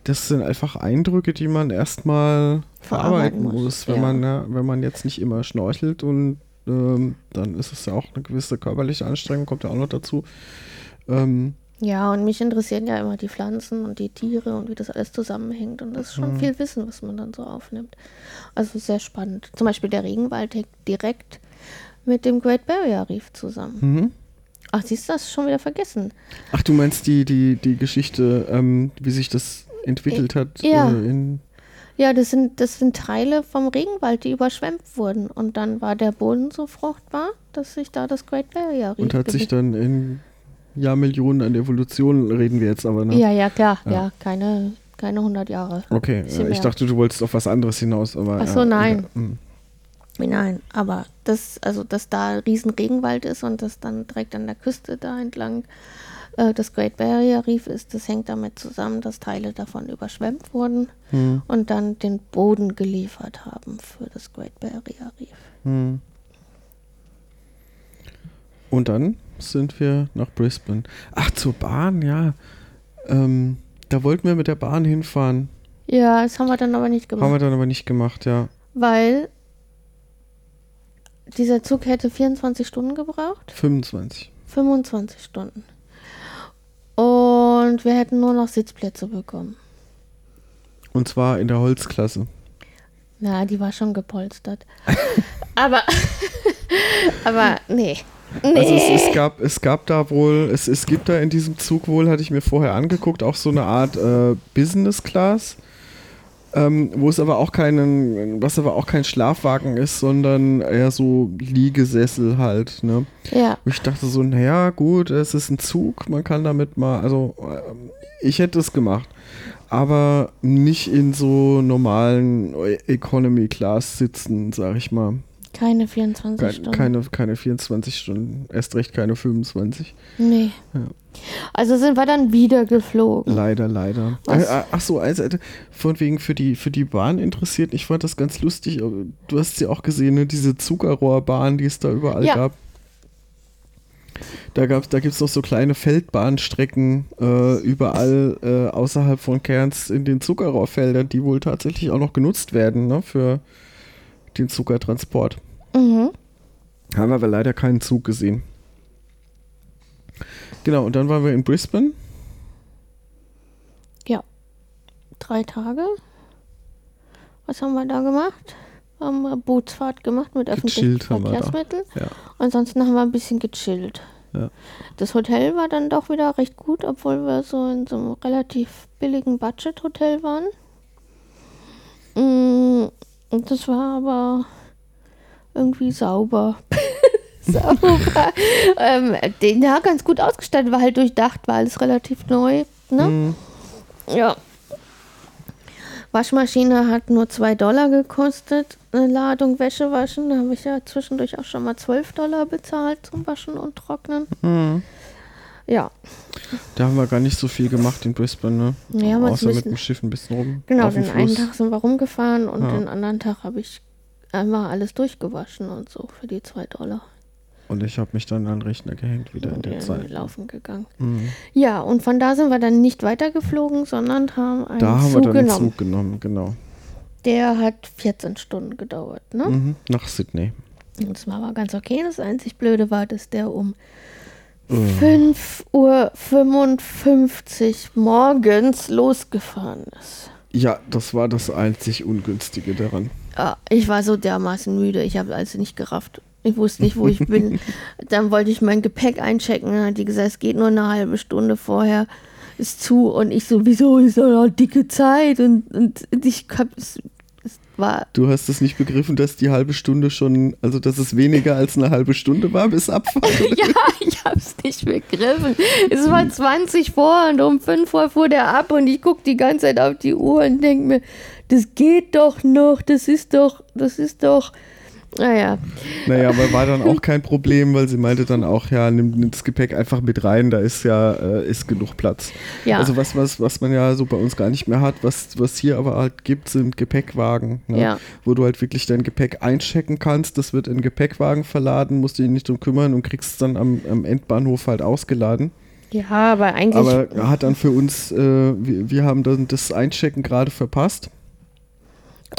das sind einfach Eindrücke, die man erstmal verarbeiten Verarbeiten muss, muss, wenn ja. man, ja, wenn man jetzt nicht immer schnorchelt und ähm, dann ist es ja auch eine gewisse körperliche Anstrengung, kommt ja auch noch dazu. Ähm, Ja, und mich interessieren ja immer die Pflanzen und die Tiere und wie das alles zusammenhängt. Und das ist schon Mhm. viel Wissen, was man dann so aufnimmt. Also sehr spannend. Zum Beispiel der Regenwald hängt direkt mit dem Great Barrier Reef zusammen. mhm. Ach, siehst du, das schon wieder vergessen. Ach, du meinst die, die, die Geschichte, ähm, wie sich das entwickelt hat Ja. äh, in Ja, das sind, das sind Teile vom Regenwald, die überschwemmt wurden. Und dann war der Boden so fruchtbar, dass sich da das Great Barrier Reef Und hat sich dann in Jahrmillionen an Evolution reden wir jetzt aber, ne? Ja, ja, klar. Ja. Ja, keine, keine 100 Jahre. Okay, ja, ich mehr. dachte, du wolltest auf was anderes hinaus, aber. Ach so, ja, nein. Ja, hm. Nein, aber das, also dass da ein riesen Regenwald ist und das dann direkt an der Küste da entlang äh, das Great Barrier Reef ist, das hängt damit zusammen, dass Teile davon überschwemmt wurden Hm, und dann den Boden geliefert haben für das Great Barrier Reef. hm. Und dann sind wir nach Brisbane. Ach, zur Bahn, ja. Ähm, da wollten wir mit der Bahn hinfahren. Ja, das haben wir dann aber nicht Haben gemacht, wir dann aber nicht gemacht, ja. weil dieser Zug hätte 24 Stunden gebraucht, 25. 25 Stunden. Und wir hätten nur noch Sitzplätze bekommen. Und zwar in der Holzklasse. Na, die war schon gepolstert. aber, aber nee. Nee. Also es, es, gab, es gab da wohl, es, es gibt da in diesem Zug wohl, hatte ich mir vorher angeguckt, auch so eine Art äh, Business Class, ähm, wo es aber auch keinen, was aber auch kein Schlafwagen ist, sondern eher so Liegesessel halt, ne? ja, Und ich dachte so, naja, gut, es ist ein Zug, man kann damit mal, also ähm, ich hätte es gemacht, aber nicht in so normalen Economy Class sitzen, sag ich mal. Keine 24 Keine, Stunden. keine, keine 24 Stunden, erst recht keine 25. Nee. Ja. Also sind wir dann wieder geflogen. Leider, leider. Was? Äh, ach so, also, äh, von wegen für die, für die Bahn interessiert. Ich fand das ganz lustig. Du hast sie auch gesehen, ne? diese Zuckerrohrbahn, die es da überall Ja. gab. Da, gab's, da gibt es noch so kleine Feldbahnstrecken äh, überall äh, außerhalb von Cairns in den Zuckerrohrfeldern, die wohl tatsächlich auch noch genutzt werden ne? für den Zuckertransport. Mhm. Haben wir aber leider keinen Zug gesehen. Genau, und dann waren wir in Brisbane. Drei Tage. Was haben wir da gemacht? Haben wir Bootsfahrt gemacht mit öffentlichen. Verkehrsmitteln. Ja. Ansonsten haben wir ein bisschen gechillt. Ja. Das Hotel war dann doch wieder recht gut, obwohl wir so in so einem relativ billigen Budget-Hotel waren. Und das war aber irgendwie sauber. Sauber. ähm, den ja ganz gut ausgestattet, war halt durchdacht, war alles relativ neu. Ne? Mhm. Ja. Waschmaschine hat nur 2 Dollar gekostet. Eine Ladung Wäsche waschen. Da habe ich ja zwischendurch auch schon mal 12 Dollar bezahlt zum Waschen und Trocknen. Mhm. Ja, Da haben wir gar nicht so viel gemacht in Brisbane, ne? Ja, Außer mit dem Schiff ein bisschen rum. genau. dem Den einen. Tag sind wir rumgefahren und Ja. den anderen Tag habe ich einmal alles durchgewaschen und so für die 2 Dollar. Und ich habe mich dann an den Rechner gehängt wieder in der wir Zeit. laufen gegangen. Mhm. Ja, und von da sind wir dann nicht weitergeflogen, sondern haben einen Da haben wir Zug dann den genommen. Zug genommen, genau. Der hat 14 Stunden gedauert. Ne? Mhm. Nach Sydney. Und das war aber ganz okay. Das einzig Blöde war, dass der um Mhm. 5 Uhr 55 morgens losgefahren ist. Ja, das war das einzig Ungünstige daran. Ja, ich war so dermaßen müde. Ich habe also nicht gerafft. Ich wusste nicht, wo ich bin. Dann wollte ich mein Gepäck einchecken. Dann hat die gesagt, es geht nur eine halbe Stunde vorher. Ist zu. Und ich so, wieso ist doch noch dicke Zeit? Und, und ich hab, es, es war Du hast es nicht begriffen, dass die halbe Stunde schon, also dass es weniger als eine halbe Stunde war bis Abfahrt. Ja, ich hab's nicht begriffen. Es war 20 vor und um 5 Uhr fuhr der ab und ich guck die ganze Zeit auf die Uhr und denk mir, das geht doch noch, das ist doch, das ist doch. Naja, Naja, aber war dann auch kein Problem, weil sie meinte dann auch, ja, nimm, nimm das Gepäck einfach mit rein, da ist ja äh, ist genug Platz. ja. Also was, was, was man ja so bei uns gar nicht mehr hat, was, was hier aber halt gibt, sind Gepäckwagen, ne? Ja. wo du halt wirklich dein Gepäck einchecken kannst. Das wird in Gepäckwagen verladen, musst dich nicht drum kümmern und kriegst es dann am, am Endbahnhof halt ausgeladen. ja, aber eigentlich. Aber hat dann für uns, äh, wir, wir haben dann das Einchecken gerade verpasst,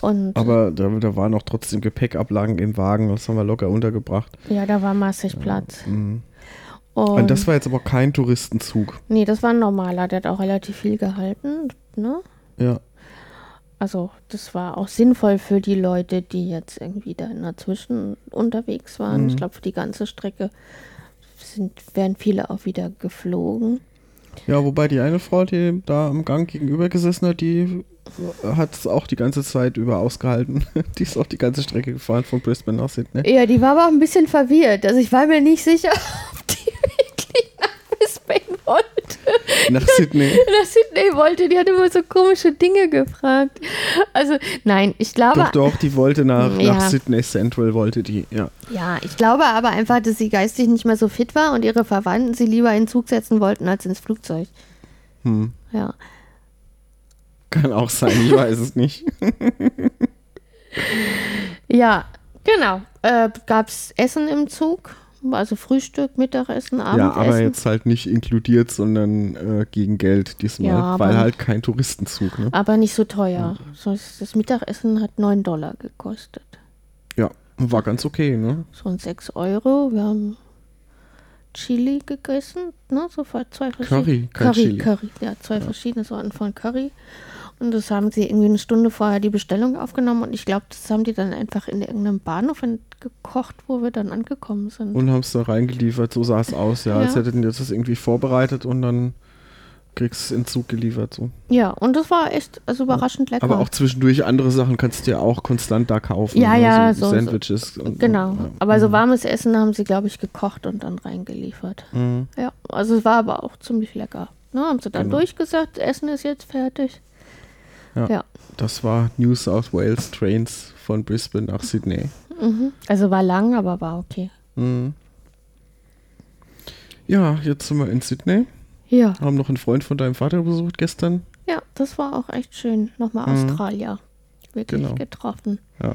und aber da, da waren auch trotzdem Gepäckablagen im Wagen, das haben wir locker untergebracht. ja, da war massig Platz. Mhm. Und, Und das war jetzt aber kein Touristenzug. nee, das war ein normaler, der hat auch relativ viel gehalten. Ne? Ja. Also, das war auch sinnvoll für die Leute, die jetzt irgendwie da dazwischen unterwegs waren. Mhm. Ich glaube, für die ganze Strecke sind, wären viele auch wieder geflogen. Ja, wobei die eine Frau, die da am Gang gegenüber gesessen hat, die hat es auch die ganze Zeit über ausgehalten. Die ist auch die ganze Strecke gefahren von Brisbane nach Sydney. Ja, die war aber auch ein bisschen verwirrt. Also, ich war mir nicht sicher, ob die wirklich nach Brisbane wollte. Nach Sydney. Nach Sydney wollte. Die hat immer so komische Dinge gefragt. Also, nein, ich glaube. Doch, doch, die wollte nach, Ja. nach Sydney Central, wollte die, ja. Ja, ich glaube aber einfach, dass sie geistig nicht mehr so fit war und ihre Verwandten sie lieber in den Zug setzen wollten als ins Flugzeug. Hm. Ja. Kann auch sein, ich weiß es nicht. Ja, genau. Äh, Gab es Essen im Zug? Also Frühstück, Mittagessen, Ja, Abendessen? aber jetzt halt nicht inkludiert, sondern äh, gegen Geld diesmal, Ja, weil halt kein Touristenzug, ne? Aber nicht so teuer. So, das Mittagessen hat 9 Dollar gekostet. Ja, war ganz okay, ne? So und 6 Euro. Wir haben Chili gegessen, ne? So zwei verschiedene. Curry, kein Curry, Chili. Curry. Ja, zwei verschiedene Sorten von Curry. Und das haben sie irgendwie eine Stunde vorher die Bestellung aufgenommen und ich glaube, das haben die dann einfach in irgendeinem Bahnhof gekocht, wo wir dann angekommen sind. Und haben es da reingeliefert, so sah es aus, ja, als Ja. hätten die das irgendwie vorbereitet und dann kriegst du in Zug geliefert, so. ja, und das war echt also überraschend lecker. Aber auch zwischendurch andere Sachen kannst du ja auch konstant da kaufen. Ja, ne? ja, so, so- Sandwiches. und- Genau. Ja. Aber so warmes Essen haben sie, glaube ich, gekocht und dann reingeliefert. Mhm. Ja, also es war aber auch ziemlich lecker. Ne, haben sie dann Genau. durchgesagt, Essen ist jetzt fertig. Ja. Ja. Das war New South Wales Trains von Brisbane nach Sydney. Mhm. Also war lang, aber war okay. Mhm. Ja, jetzt sind wir in Sydney. Ja. Haben noch einen Freund von deinem Vater besucht gestern. Ja, das war auch echt schön. Nochmal Mhm. Australier. Wirklich Genau. getroffen. Ja.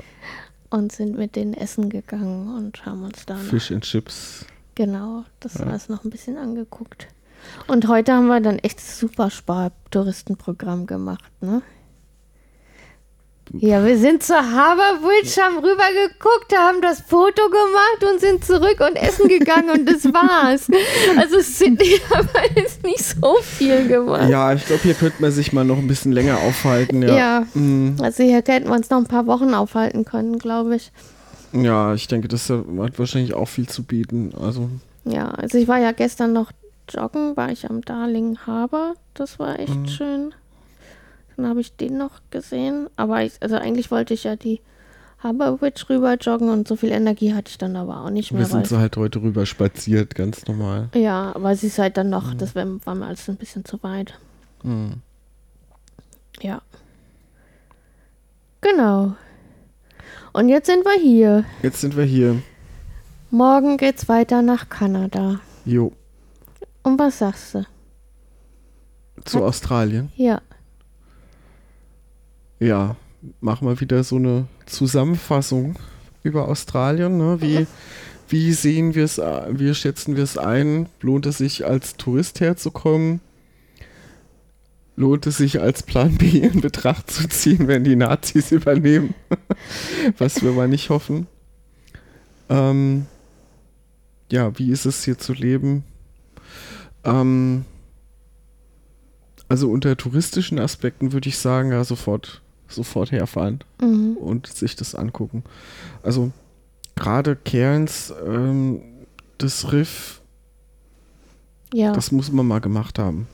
Und sind mit denen essen gegangen und haben uns da noch, Fish and Chips. genau das Ja. alles noch ein bisschen angeguckt. Und heute haben wir dann echt super Spar-Touristenprogramm gemacht, ne? Ja, wir sind zur Harbour Bridge, haben rüber geguckt, haben das Foto gemacht und sind zurück und essen gegangen und das war's. Also Sydney haben wir jetzt nicht so viel gemacht. Ja, ich glaube, hier könnte man sich mal noch ein bisschen länger aufhalten. Ja, Ja. Mhm. Also hier hätten wir uns noch ein paar Wochen aufhalten können, glaube ich. ja ich denke, das hat wahrscheinlich auch viel zu bieten. Also, Ja, also ich war ja gestern noch joggen, war ich am Darling Harbour. Das war echt Mhm. schön. Dann habe ich den noch gesehen. Aber ich, also eigentlich wollte ich ja die Haberwitch rüber joggen und so viel Energie hatte ich dann aber auch nicht mehr. Wir sind so halt heute rüber spaziert, ganz normal. Ja, aber sie ist halt dann noch, mhm. das war, war mir alles ein bisschen zu weit. Mhm. Ja. Genau. Und jetzt sind wir hier. Jetzt sind wir hier. Morgen geht's weiter nach Kanada. Jo. Und was sagst du? Zu Hat, Australien? Ja. Ja, machen wir wieder so eine Zusammenfassung über Australien. Ne? Wie, wie sehen wir es, wie schätzen wir es ein? Lohnt es sich als Tourist herzukommen? Lohnt es sich als Plan B in Betracht zu ziehen, wenn die Nazis übernehmen? Was wir mal nicht hoffen. Ähm, ja, wie ist es hier zu leben? Ähm, also unter touristischen Aspekten würde ich sagen, ja, sofort sofort herfahren mhm. und sich das angucken. Also gerade Cairns, ähm, das Riff, ja. das muss man mal gemacht haben.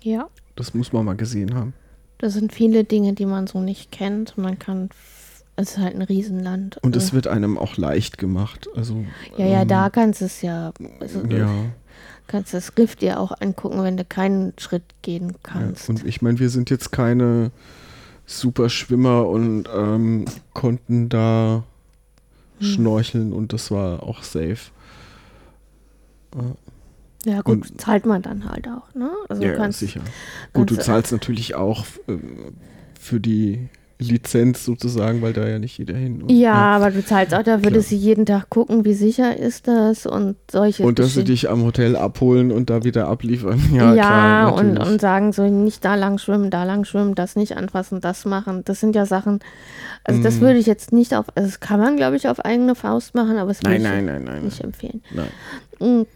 Ja. Das muss man mal gesehen haben. Das sind viele Dinge, die man so nicht kennt. Man kann, es ist halt ein Riesenland. Und es wird einem auch leicht gemacht. Also, ja, ja, ähm, da kannst du es ja. Also, ja. Kannst das Riff dir auch angucken, wenn du keinen Schritt gehen kannst. Ja, und ich meine, wir sind jetzt keine super Schwimmer und ähm, konnten da hm. schnorcheln und das war auch safe. Ja, gut, und, zahlt man dann halt auch, ne? Also ja, kannst, sicher. Gut, du zahlst natürlich auch äh, für die Lizenz sozusagen, weil da ja nicht jeder hin. Und, ja, ja, aber du zahlst auch dafür, dass sie jeden Tag gucken, wie sicher ist das und solche. Und dass sie dich am Hotel abholen und da wieder abliefern. Ja, ja klar, und, und sagen so, nicht da lang schwimmen, da lang schwimmen, das nicht anfassen, das machen. Das sind ja Sachen, also mm. das mhm. würde ich jetzt nicht auf, also das kann man glaube ich auf eigene Faust machen, aber das würde ich nein, nein, nein, nicht empfehlen. Nein. Mm.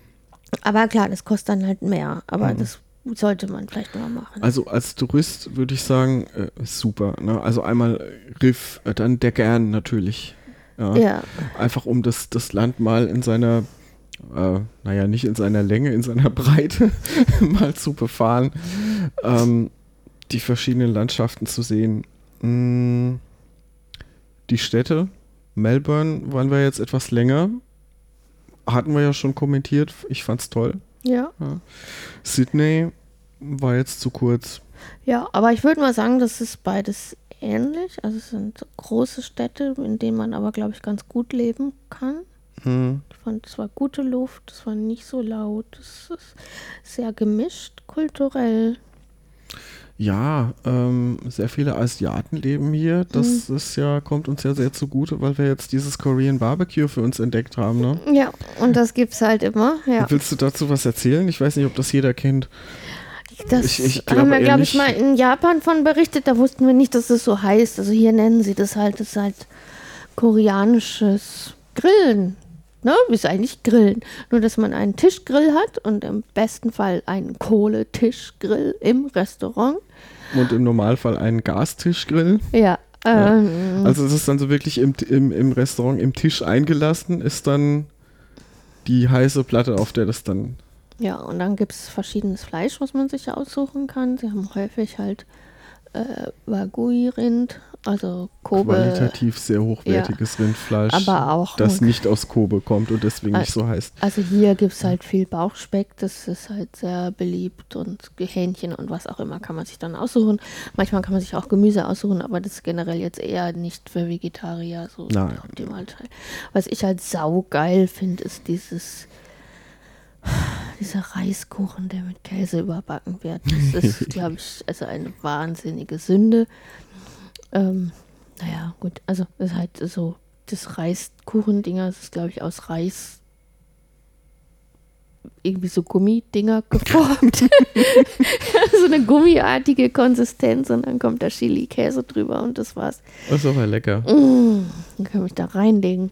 Aber klar, das kostet dann halt mehr, aber mhm. das sollte man vielleicht mal machen. Also als Tourist würde ich sagen, äh, super. Ne? Also einmal Riff, äh, dann der Gern natürlich. Ja. ja. Einfach um das, das Land mal in seiner, äh, naja, nicht in seiner Länge, in seiner Breite mal zu befahren. Ähm, die verschiedenen Landschaften zu sehen. Mm, die Städte, Melbourne waren wir jetzt etwas länger. Hatten wir ja schon kommentiert. Ich fand's toll. Ja. ja. Sydney war jetzt zu kurz. Ja, aber ich würde mal sagen, das ist beides ähnlich. Also es sind große Städte, in denen man aber, glaube ich, ganz gut leben kann. Hm. Ich fand, es war gute Luft, es war nicht so laut, es ist sehr gemischt kulturell. Ja, ähm, sehr viele Asiaten leben hier. Das mhm. ist ja, kommt uns ja sehr zugute, weil wir jetzt dieses Korean Barbecue für uns entdeckt haben, ne? Ja, und das gibt es halt immer, ja. Willst du dazu was erzählen? Ich weiß nicht, ob das jeder kennt. Das ich, ich haben wir, glaube ich, mal in Japan von berichtet. Da wussten wir nicht, dass es so heißt. Also hier nennen sie das halt, das ist halt koreanisches Grillen. Ne? Ist eigentlich Grillen. Nur, dass man einen Tischgrill hat und im besten Fall einen Kohletischgrill im Restaurant. Und im Normalfall einen Gastischgrill. Ja. ja. Ähm, also es ist dann so wirklich im, im, im Restaurant im Tisch eingelassen, ist dann die heiße Platte, auf der das dann ja, und dann gibt es verschiedenes Fleisch, was man sich aussuchen kann. Sie haben häufig halt äh, Wagyu-Rind, also Kobe. Qualitativ sehr hochwertiges ja, Rindfleisch, aber auch, das nicht aus Kobe kommt und deswegen nicht so heißt. Also hier gibt es halt viel Bauchspeck, das ist halt sehr beliebt und Hähnchen und was auch immer kann man sich dann aussuchen. Manchmal kann man sich auch Gemüse aussuchen, aber das ist generell jetzt eher nicht für Vegetarier so Nein. optimal. Was ich halt saugeil finde, ist dieses dieser Reiskuchen, der mit Käse überbacken wird, das ist, glaube ich, also eine wahnsinnige Sünde. Ähm, naja, gut, also das ist halt so, das Reiskuchendinger, das ist, glaube ich, aus Reis irgendwie so Gummidinger geformt. so eine gummiartige Konsistenz und dann kommt da Chili-Käse drüber und das war's. Das ist aber lecker. Mmh, dann kann ich da reinlegen.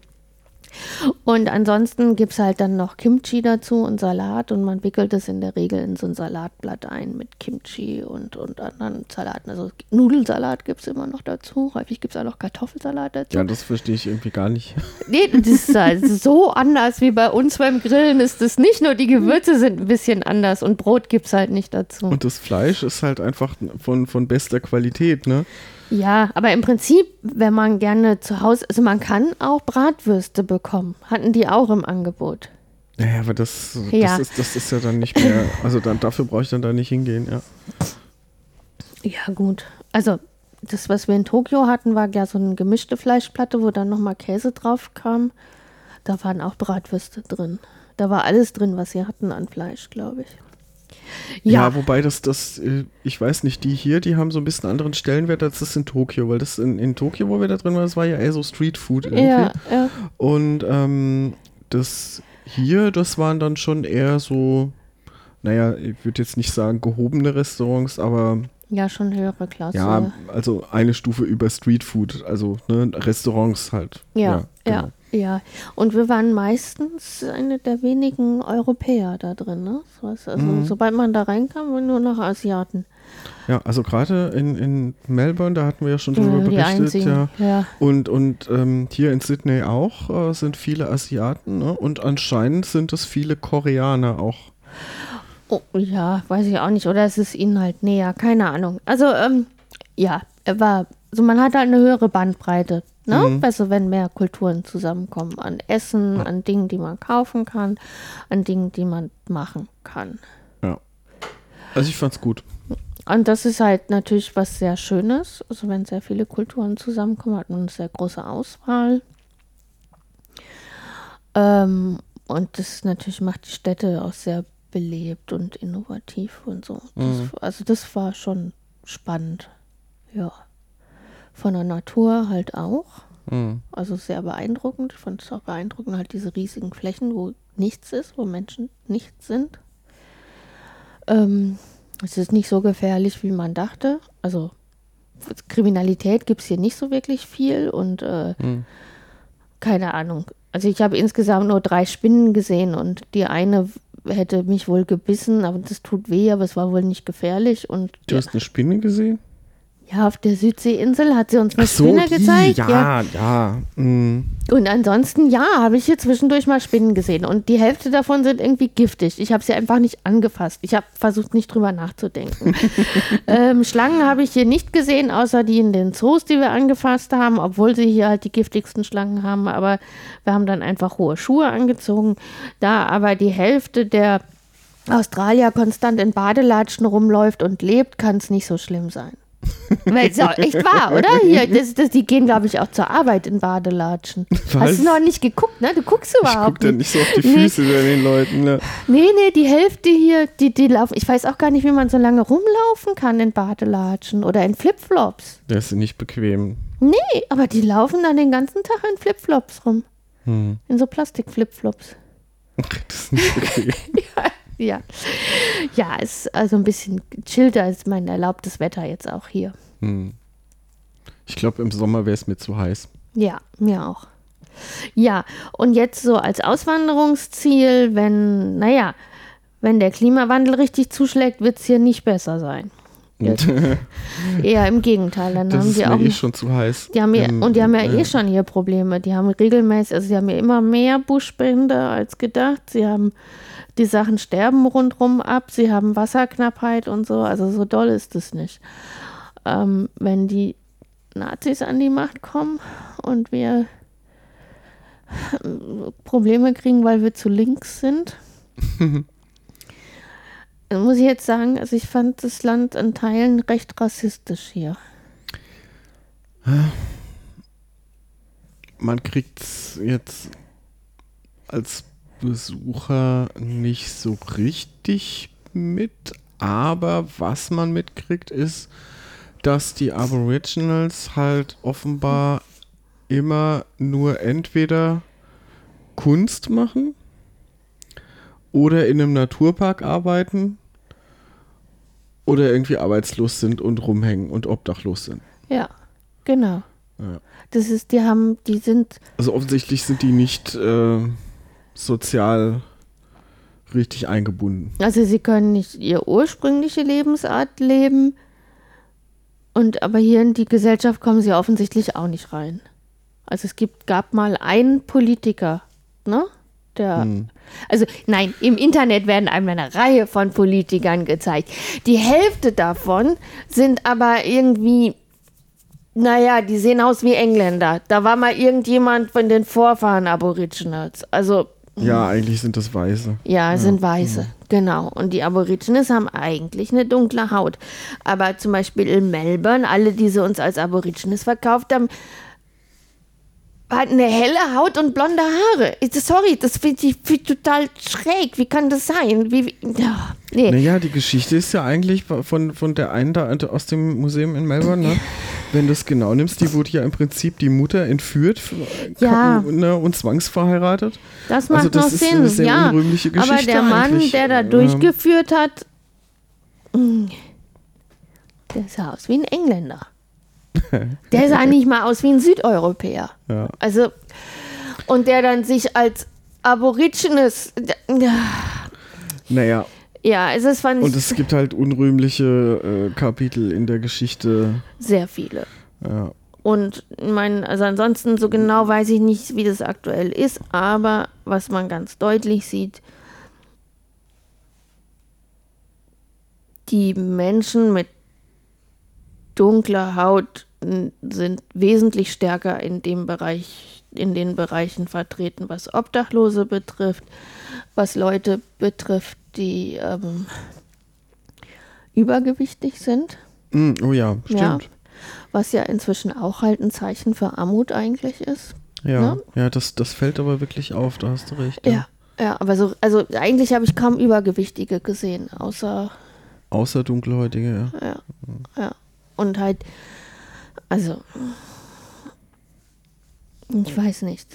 Und ansonsten gibt es halt dann noch Kimchi dazu und Salat und man wickelt es in der Regel in so ein Salatblatt ein mit Kimchi und, und anderen Salaten. Also Nudelsalat gibt es immer noch dazu. Häufig gibt es auch noch Kartoffelsalat dazu. Ja, das verstehe ich irgendwie gar nicht. Nee, das ist halt so anders wie bei uns beim Grillen ist es nicht nur, die Gewürze sind ein bisschen anders und Brot gibt es halt nicht dazu. Und das Fleisch ist halt einfach von, von bester Qualität, ne? Ja, aber im Prinzip, wenn man gerne zu Hause, also man kann auch Bratwürste bekommen. Hatten die auch im Angebot. Naja, aber das, das, Ja. ist, das ist ja dann nicht mehr, also dann dafür brauche ich dann da nicht hingehen, ja. Ja, gut. Also, das, was wir in Tokio hatten, war ja so eine gemischte Fleischplatte, wo dann nochmal Käse drauf kam. Da waren auch Bratwürste drin. Da war alles drin, was sie hatten an Fleisch, glaube ich. Ja, Ja, wobei das, das, äh, ich weiß nicht, die hier, die haben so ein bisschen anderen Stellenwert als das in Tokio, weil das in, in Tokio, wo wir da drin waren, das war ja eher so Street Food irgendwie. ja, ja. Und ähm, das hier, das waren dann schon eher so, naja, ich würde jetzt nicht sagen gehobene Restaurants, aber ja, schon höhere Klasse. ja, also eine Stufe über Street Food, also ne, Restaurants halt. Ja, ja, genau. ja. Und wir waren meistens eine der wenigen Europäer da drin. Ne? Also, Mhm. sobald man da reinkam, waren nur noch Asiaten. Ja, also gerade in, in Melbourne, da hatten wir ja schon drüber die berichtet, einzigen. ja. ja. Und, und ähm, hier in Sydney auch äh, sind viele Asiaten ne? und anscheinend sind es viele Koreaner auch. Oh, ja, weiß ich auch nicht. Oder es ist ihnen halt näher, keine Ahnung. Also, ähm, ja, war, also man hat halt eine höhere Bandbreite. Ne? Mhm. Besser, wenn mehr Kulturen zusammenkommen. An Essen, an Dingen, die man kaufen kann, an Dingen, die man machen kann. Ja. Also ich fand's gut. Und das ist halt natürlich was sehr Schönes. Also wenn sehr viele Kulturen zusammenkommen, hat man eine sehr große Auswahl. Ähm, und das natürlich macht die Städte auch sehr belebt und innovativ und so. Das, Also das war schon spannend. Ja. Von der Natur halt auch. Mhm. Also sehr beeindruckend. Ich fand es auch beeindruckend, halt diese riesigen Flächen, wo nichts ist, wo Menschen nichts sind. Ähm, es ist nicht so gefährlich, wie man dachte. Also Kriminalität gibt es hier nicht so wirklich viel und äh, Mhm. keine Ahnung. Also ich habe insgesamt nur drei Spinnen gesehen und die eine hätte mich wohl gebissen, aber das tut weh, aber es war wohl nicht gefährlich. Und Du hast eine Spinne gesehen? Ja, auf der Südseeinsel hat sie uns eine so, Spinne die, gezeigt. ja, ja. mhm. Und ansonsten, ja, habe ich hier zwischendurch mal Spinnen gesehen. Und die Hälfte davon sind irgendwie giftig. Ich habe sie einfach nicht angefasst. Ich habe versucht, nicht drüber nachzudenken. ähm, Schlangen habe ich hier nicht gesehen, außer die in den Zoos, die wir angefasst haben, obwohl sie hier halt die giftigsten Schlangen haben. Aber wir haben dann einfach hohe Schuhe angezogen. Da aber die Hälfte der Australier konstant in Badelatschen rumläuft und lebt, kann es nicht so schlimm sein. Weil es auch echt wahr, oder? Hier, das, das, die gehen, glaube ich, auch zur Arbeit in Badelatschen. Was? Hast du noch nicht geguckt, ne? Du guckst Ich überhaupt guck da nicht. nicht so auf die Nee. Füße bei den Leuten. Ne? Nee, nee, die Hälfte hier, die, die laufen. Ich weiß auch gar nicht, wie man so lange rumlaufen kann in Badelatschen oder in Flipflops. Das ist nicht bequem. Nee, aber die laufen dann den ganzen Tag in Flipflops rum. Hm. In so Plastik-Flipflops. Das ist nicht bequem. Ja. Ja, ist also ein bisschen chillter als mein erlaubtes Wetter jetzt auch hier. hm. Ich glaube, im Sommer wäre es mir zu heiß. Ja, mir auch. Ja, und jetzt so als Auswanderungsziel, wenn, naja, wenn der Klimawandel richtig zuschlägt, wird es hier nicht besser sein. Eher im Gegenteil. Dann Das haben ist die auch. eh schon zu heiß. Die haben ja, und die haben ja äh, eh schon hier Probleme. Die haben regelmäßig, also sie haben ja immer mehr Buschbrände als gedacht. Sie haben die Sachen sterben rundherum ab. Sie haben Wasserknappheit und so. Also so doll ist es nicht. Ähm, wenn die Nazis an die Macht kommen und wir äh, Probleme kriegen, weil wir zu links sind. Dann muss ich jetzt sagen, also ich fand das Land in Teilen recht rassistisch hier. Man kriegt jetzt als Besucher nicht so richtig mit, aber was man mitkriegt ist, dass die Aboriginals halt offenbar immer nur entweder Kunst machen oder in einem Naturpark arbeiten oder irgendwie arbeitslos sind und rumhängen und obdachlos sind. Ja, genau. Ja. Das ist, die haben, die sind, Also offensichtlich sind die nicht äh, sozial richtig eingebunden. also sie können nicht ihre ursprüngliche Lebensart leben. Und aber hier in die Gesellschaft kommen sie offensichtlich auch nicht rein. Also es gibt, gab mal einen Politiker, ne? Der, Hm. also nein, im Internet werden einem eine Reihe von Politikern gezeigt. Die Hälfte davon sind aber irgendwie Naja, die sehen aus wie Engländer. Da war mal irgendjemand von den Vorfahren Aborigines. Also, Ja, eigentlich sind das Weiße. ja, sind Weiße. Genau. Und die Aborigines haben eigentlich eine dunkle Haut. Aber zum Beispiel in Melbourne, alle, die sie uns als Aborigines verkauft haben, hatten eine helle Haut und blonde Haare. Ich- Sorry, das finde ich find total schräg. Wie kann das sein? Wie, wie, ja, nee. Naja, die Geschichte ist ja eigentlich von, von der einen da aus dem Museum in Melbourne, ne? Wenn du es genau nimmst, die wurde ja im Prinzip die Mutter entführt Ja. ne, und zwangsverheiratet. Das macht Also das noch ist Sinn, eine sehr ja. unrühmliche Aber Geschichte der Mann, eigentlich. der da durchgeführt hat, mh, der sah aus wie ein Engländer. Der sah nicht mal aus wie ein Südeuropäer. Ja. Also, und der dann sich als Aborigines, Naja, ja, es ist fand und es gibt halt unrühmliche äh, Kapitel in der Geschichte. sehr viele. Ja. Und ich meine, also ansonsten so genau weiß ich nicht, wie das aktuell ist, aber was man ganz deutlich sieht, die Menschen mit dunkler Haut sind wesentlich stärker in dem Bereich, in den Bereichen vertreten, was Obdachlose betrifft, was Leute betrifft, die ähm, übergewichtig sind. Mm, oh ja, stimmt. Ja, was ja inzwischen auch halt ein Zeichen für Armut eigentlich ist. Ja, Ne? ja, das, das fällt aber wirklich auf, da hast du recht. Ja, ja, aber so, also eigentlich habe ich kaum Übergewichtige gesehen, außer, Außer Dunkelhäutige, ja. ja, ja. Und halt, also, ich weiß nicht,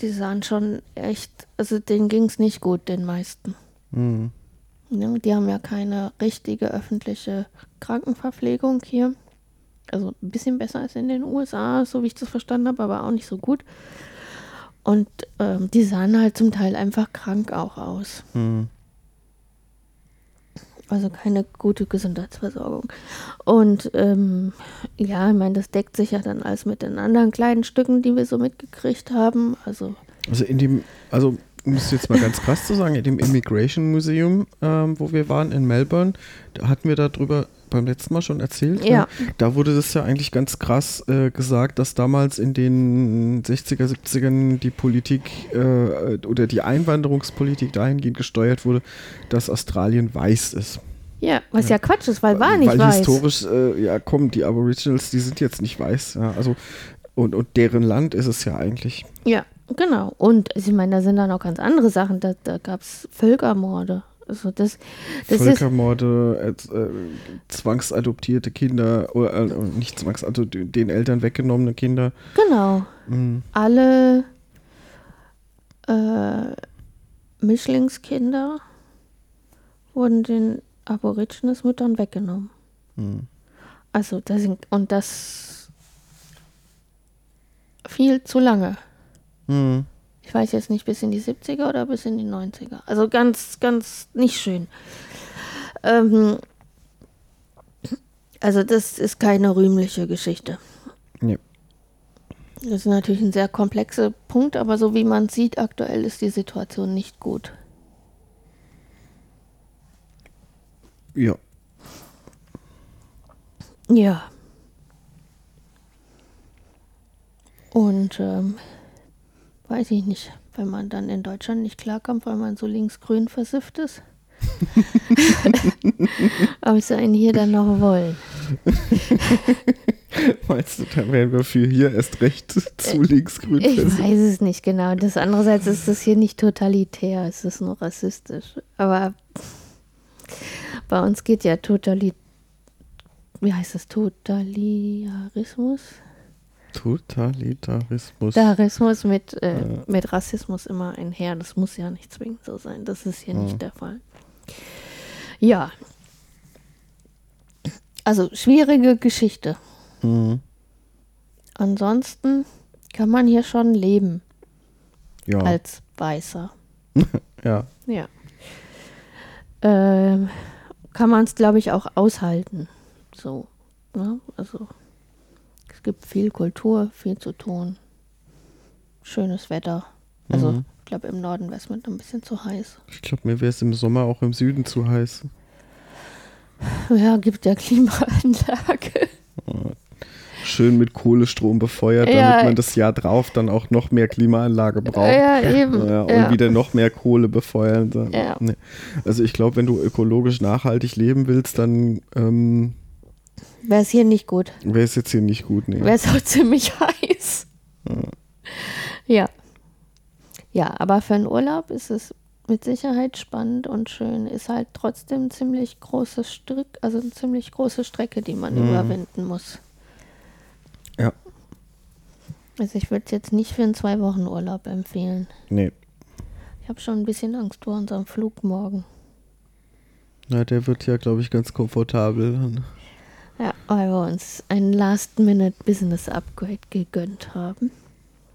die sahen schon echt, also denen ging es nicht gut, den meisten. Mhm. Ne? Die haben ja keine richtige öffentliche Krankenverpflegung hier. Also ein bisschen besser als in den USA, so wie ich das verstanden habe, aber auch nicht so gut. Und ähm, die sahen halt zum Teil einfach krank auch aus. Mhm. Also keine gute Gesundheitsversorgung. Und ähm, ja, ich meine, das deckt sich ja dann alles mit den anderen kleinen Stücken, die wir so mitgekriegt haben. Also Also in dem, also um es jetzt mal ganz krass zu sagen, in dem Immigration Museum, ähm, wo wir waren in Melbourne, da hatten wir darüber beim letzten Mal schon erzählt. Ja. Ne? Da wurde das ja eigentlich ganz krass äh, gesagt, dass damals in den 60er, 70ern die Politik äh, oder die Einwanderungspolitik dahingehend gesteuert wurde, dass Australien weiß ist. ja, was ja, Quatsch ist, weil war nicht Weil weiß. historisch, äh, ja komm, die Aboriginals, die sind jetzt nicht weiß. Ja, also und, und deren Land ist es ja eigentlich. Ja, genau. Und ich meine, da sind dann auch ganz andere Sachen. Da, da gab es Völkermorde. Also das, das ist Völkermorde, äh, äh, zwangsadoptierte Kinder, oder äh, nicht zwangsadoptierte, den Eltern weggenommene Kinder. genau. Mhm. Alle äh, Mischlingskinder wurden den Aborigines-Müttern weggenommen. Mhm. Also das sind, und das viel zu lange. Mhm. Ich weiß jetzt nicht, bis in die 70er oder bis in die 90er. Also ganz, ganz nicht schön. Ähm, also das ist keine rühmliche Geschichte. Nee. Das ist natürlich ein sehr komplexer Punkt, aber so wie man sieht, aktuell ist die Situation nicht gut. Ja. Ja. Und ähm, weiß ich nicht, wenn man dann in Deutschland nicht klarkommt, weil man so linksgrün versifft ist. Ob sie einen hier dann noch wollen. Meinst du, da wären wir für hier erst recht zu linksgrün Ich versifft? weiß es nicht genau. Das andererseits ist das hier nicht totalitär, es ist nur rassistisch. Aber bei uns geht ja Totali wie heißt das? Totalitarismus? Totalitarismus. Tarismus mit, äh, Ja. mit Rassismus immer einher. Das muss ja nicht zwingend so sein. Das ist hier Ja. nicht der Fall. Ja. Also schwierige Geschichte. Mhm. Ansonsten kann man hier schon leben Ja. als Weißer. ja. Ja. Ähm, kann man es, glaube ich, auch aushalten. So. Ne? Also, es gibt viel Kultur, viel zu tun. Schönes Wetter. Also, Mhm. ich glaube, im Norden wäre es mit ein bisschen zu heiß. Ich glaube, mir wäre es im Sommer auch im Süden zu heiß. Ja, gibt ja Klimaanlage. schön mit Kohlestrom befeuert, Ja. damit man das Jahr drauf dann auch noch mehr Klimaanlage braucht. Ja, eben. Ja, und Ja. wieder noch mehr Kohle befeuern. Nee. Also ich glaube, wenn du ökologisch nachhaltig leben willst, dann ähm, Wäre es hier nicht gut. wäre es jetzt hier nicht gut. Nee. Wäre es auch ziemlich heiß. Ja. Ja, aber für einen Urlaub ist es mit Sicherheit spannend und schön. Ist halt trotzdem ein ziemlich großes Stück, also eine ziemlich große Strecke, die man überwinden muss. Ja, Also ich würde es jetzt nicht für einen zwei Wochen Urlaub empfehlen. nee. Ich habe schon ein bisschen Angst vor unserem Flug morgen. Na, der wird ja, glaube ich, ganz komfortabel. Ja, weil wir uns ein Last-Minute-Business-Upgrade gegönnt haben.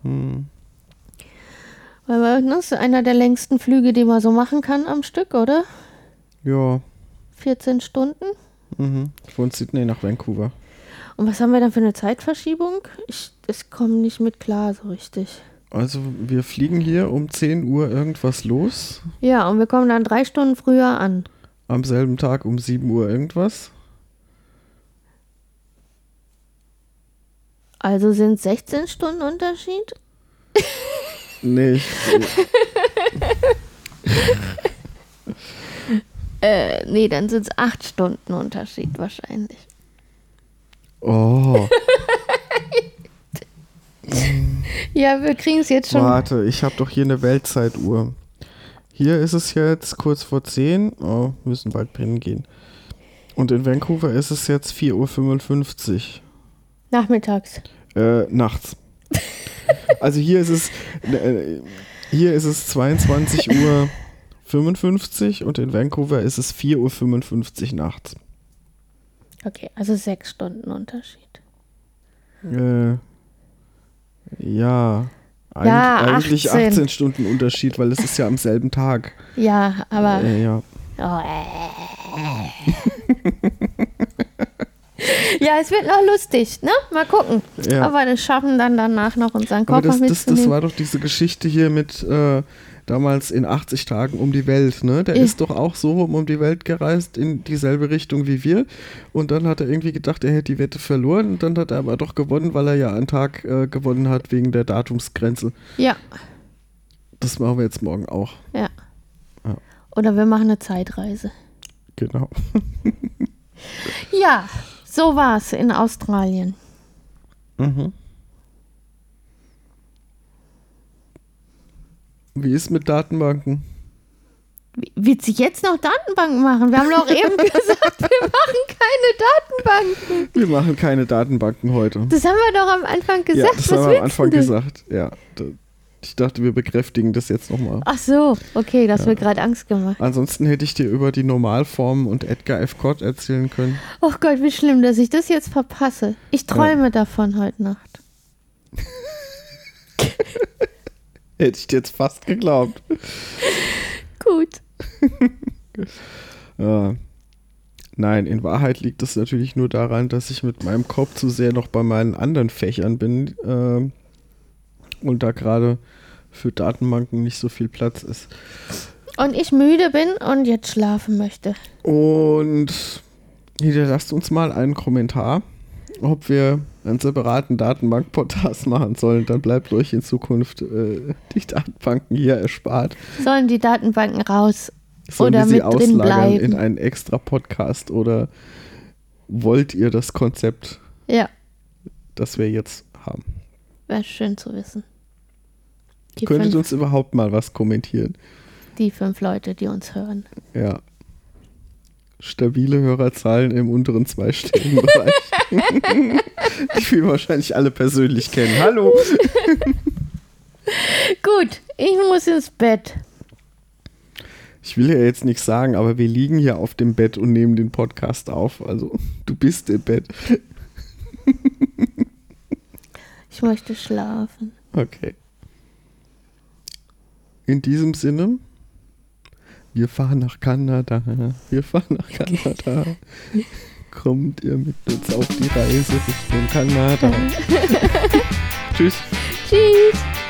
Hm. Weil wir, ne, das ist einer der längsten Flüge, die man so machen kann am Stück, oder? Ja, 14 Stunden. mhm. von Sydney nach Vancouver. Und was haben wir dann für eine Zeitverschiebung? Ich, ich komme nicht mit klar so richtig. Also wir fliegen hier um 10 Uhr irgendwas los. Ja, und wir kommen dann drei Stunden früher an. Am selben Tag um 7 Uhr irgendwas. Also sind 16 Stunden Unterschied? Nee, ich, Äh, nee, dann sind es acht Stunden Unterschied wahrscheinlich. oh, Ja, wir kriegen es jetzt schon. warte, ich habe doch hier eine Weltzeituhr. Hier ist es jetzt kurz vor 10. Oh, müssen bald pennen gehen. Und in Vancouver ist es jetzt 4.55 Uhr. Nachmittags. Äh, nachts. Also hier ist es äh, hier ist es 22 Uhr 55 und in Vancouver ist es 4.55 Uhr nachts. Okay, also sechs Stunden Unterschied. Äh, ja. Eig Ja, eigentlich 18. 18 Stunden Unterschied, weil es ist ja am selben Tag. Ja, aber. Äh, ja. Oh, äh. ja, es wird noch lustig, ne? Mal gucken. Ja. Aber wir schaffen dann danach noch unseren Koffer das, das, das war doch diese Geschichte hier mit äh, damals in 80 Tagen um die Welt, ne? Der Ja. ist doch auch so rum um die Welt gereist in dieselbe Richtung wie wir. Und dann hat er irgendwie gedacht, er hätte die Wette verloren. Und dann hat er aber doch gewonnen, weil er ja einen Tag äh, gewonnen hat wegen der Datumsgrenze. ja, Das machen wir jetzt morgen auch. ja. Ja. Oder wir machen eine Zeitreise. Genau. Ja, so war's in Australien. Mhm. Wie ist mit Datenbanken? Willst du jetzt noch Datenbanken machen? Wir haben doch eben gesagt, wir machen keine Datenbanken. Wir machen keine Datenbanken heute. Das haben wir doch am Anfang ja, gesagt. das Was haben wir am Anfang du gesagt. Ja, ich dachte, wir bekräftigen das jetzt nochmal. Ach so, okay, das wird gerade Angst gemacht. Ansonsten hätte ich dir über die Normalformen und Edgar F. Cott erzählen können. Oh Gott, wie schlimm, dass ich das jetzt verpasse. Ich träume davon heute Nacht. Hätte ich dir jetzt fast geglaubt. Gut. Ja. Nein, in Wahrheit liegt es natürlich nur daran, dass ich mit meinem Kopf zu sehr noch bei meinen anderen Fächern bin ähm, und da gerade für Datenbanken nicht so viel Platz ist. Und ich müde bin und jetzt schlafen möchte. Und hinterlasst uns mal einen Kommentar, ob wir einen separaten Datenbank-Podcast machen sollen. Dann bleibt euch in Zukunft äh, die Datenbanken hier erspart. Sollen die Datenbanken raus? Sollen Oder wir sie mit drin auslagern bleiben. in einen extra Podcast oder wollt ihr das Konzept, Ja, das wir jetzt haben? wäre schön zu wissen. Die Könntet fünf, uns überhaupt mal was kommentieren? die fünf Leute, die uns hören. Ja. Stabile Hörerzahlen im unteren zweistelligen Bereich. die wir wahrscheinlich alle persönlich kennen. Hallo! Gut, ich muss ins Bett. Ich will ja jetzt nichts sagen, aber wir liegen hier auf dem Bett und nehmen den Podcast auf. Also, du bist im Bett. Ich möchte schlafen. Okay. In diesem Sinne, wir fahren nach Kanada. Wir fahren nach Kanada. Kommt ihr mit uns auf die Reise Richtung Kanada? Tschüss. Tschüss.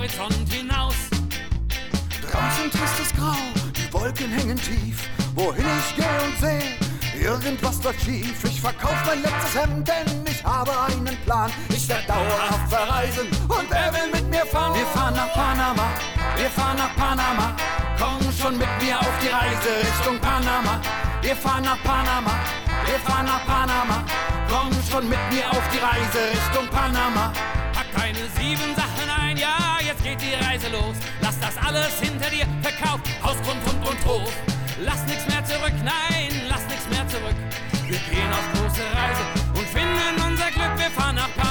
Horizont hinaus. Draußen tristes Grau, die Wolken hängen tief. Wohin ich gehe und sehe, irgendwas läuft schief. Ich verkauf mein letztes Hemd, denn ich habe einen Plan. Ich werde dauerhaft verreisen und wer will mit mir fahren? Wir fahren nach Panama, wir fahren nach Panama. Komm schon mit mir auf die Reise Richtung Panama. Wir fahren nach Panama, wir fahren nach Panama. Komm schon mit mir auf die Reise Richtung Panama. Pack deine sieben Sachen ein, ja, jetzt geht die Reise los. Lass das alles hinter dir, Verkauf, Hausgrund, Hund und Hof. Lass nichts mehr zurück, nein, lass nichts mehr zurück. Wir gehen auf große Reise und finden unser Glück, wir fahren nach Paris.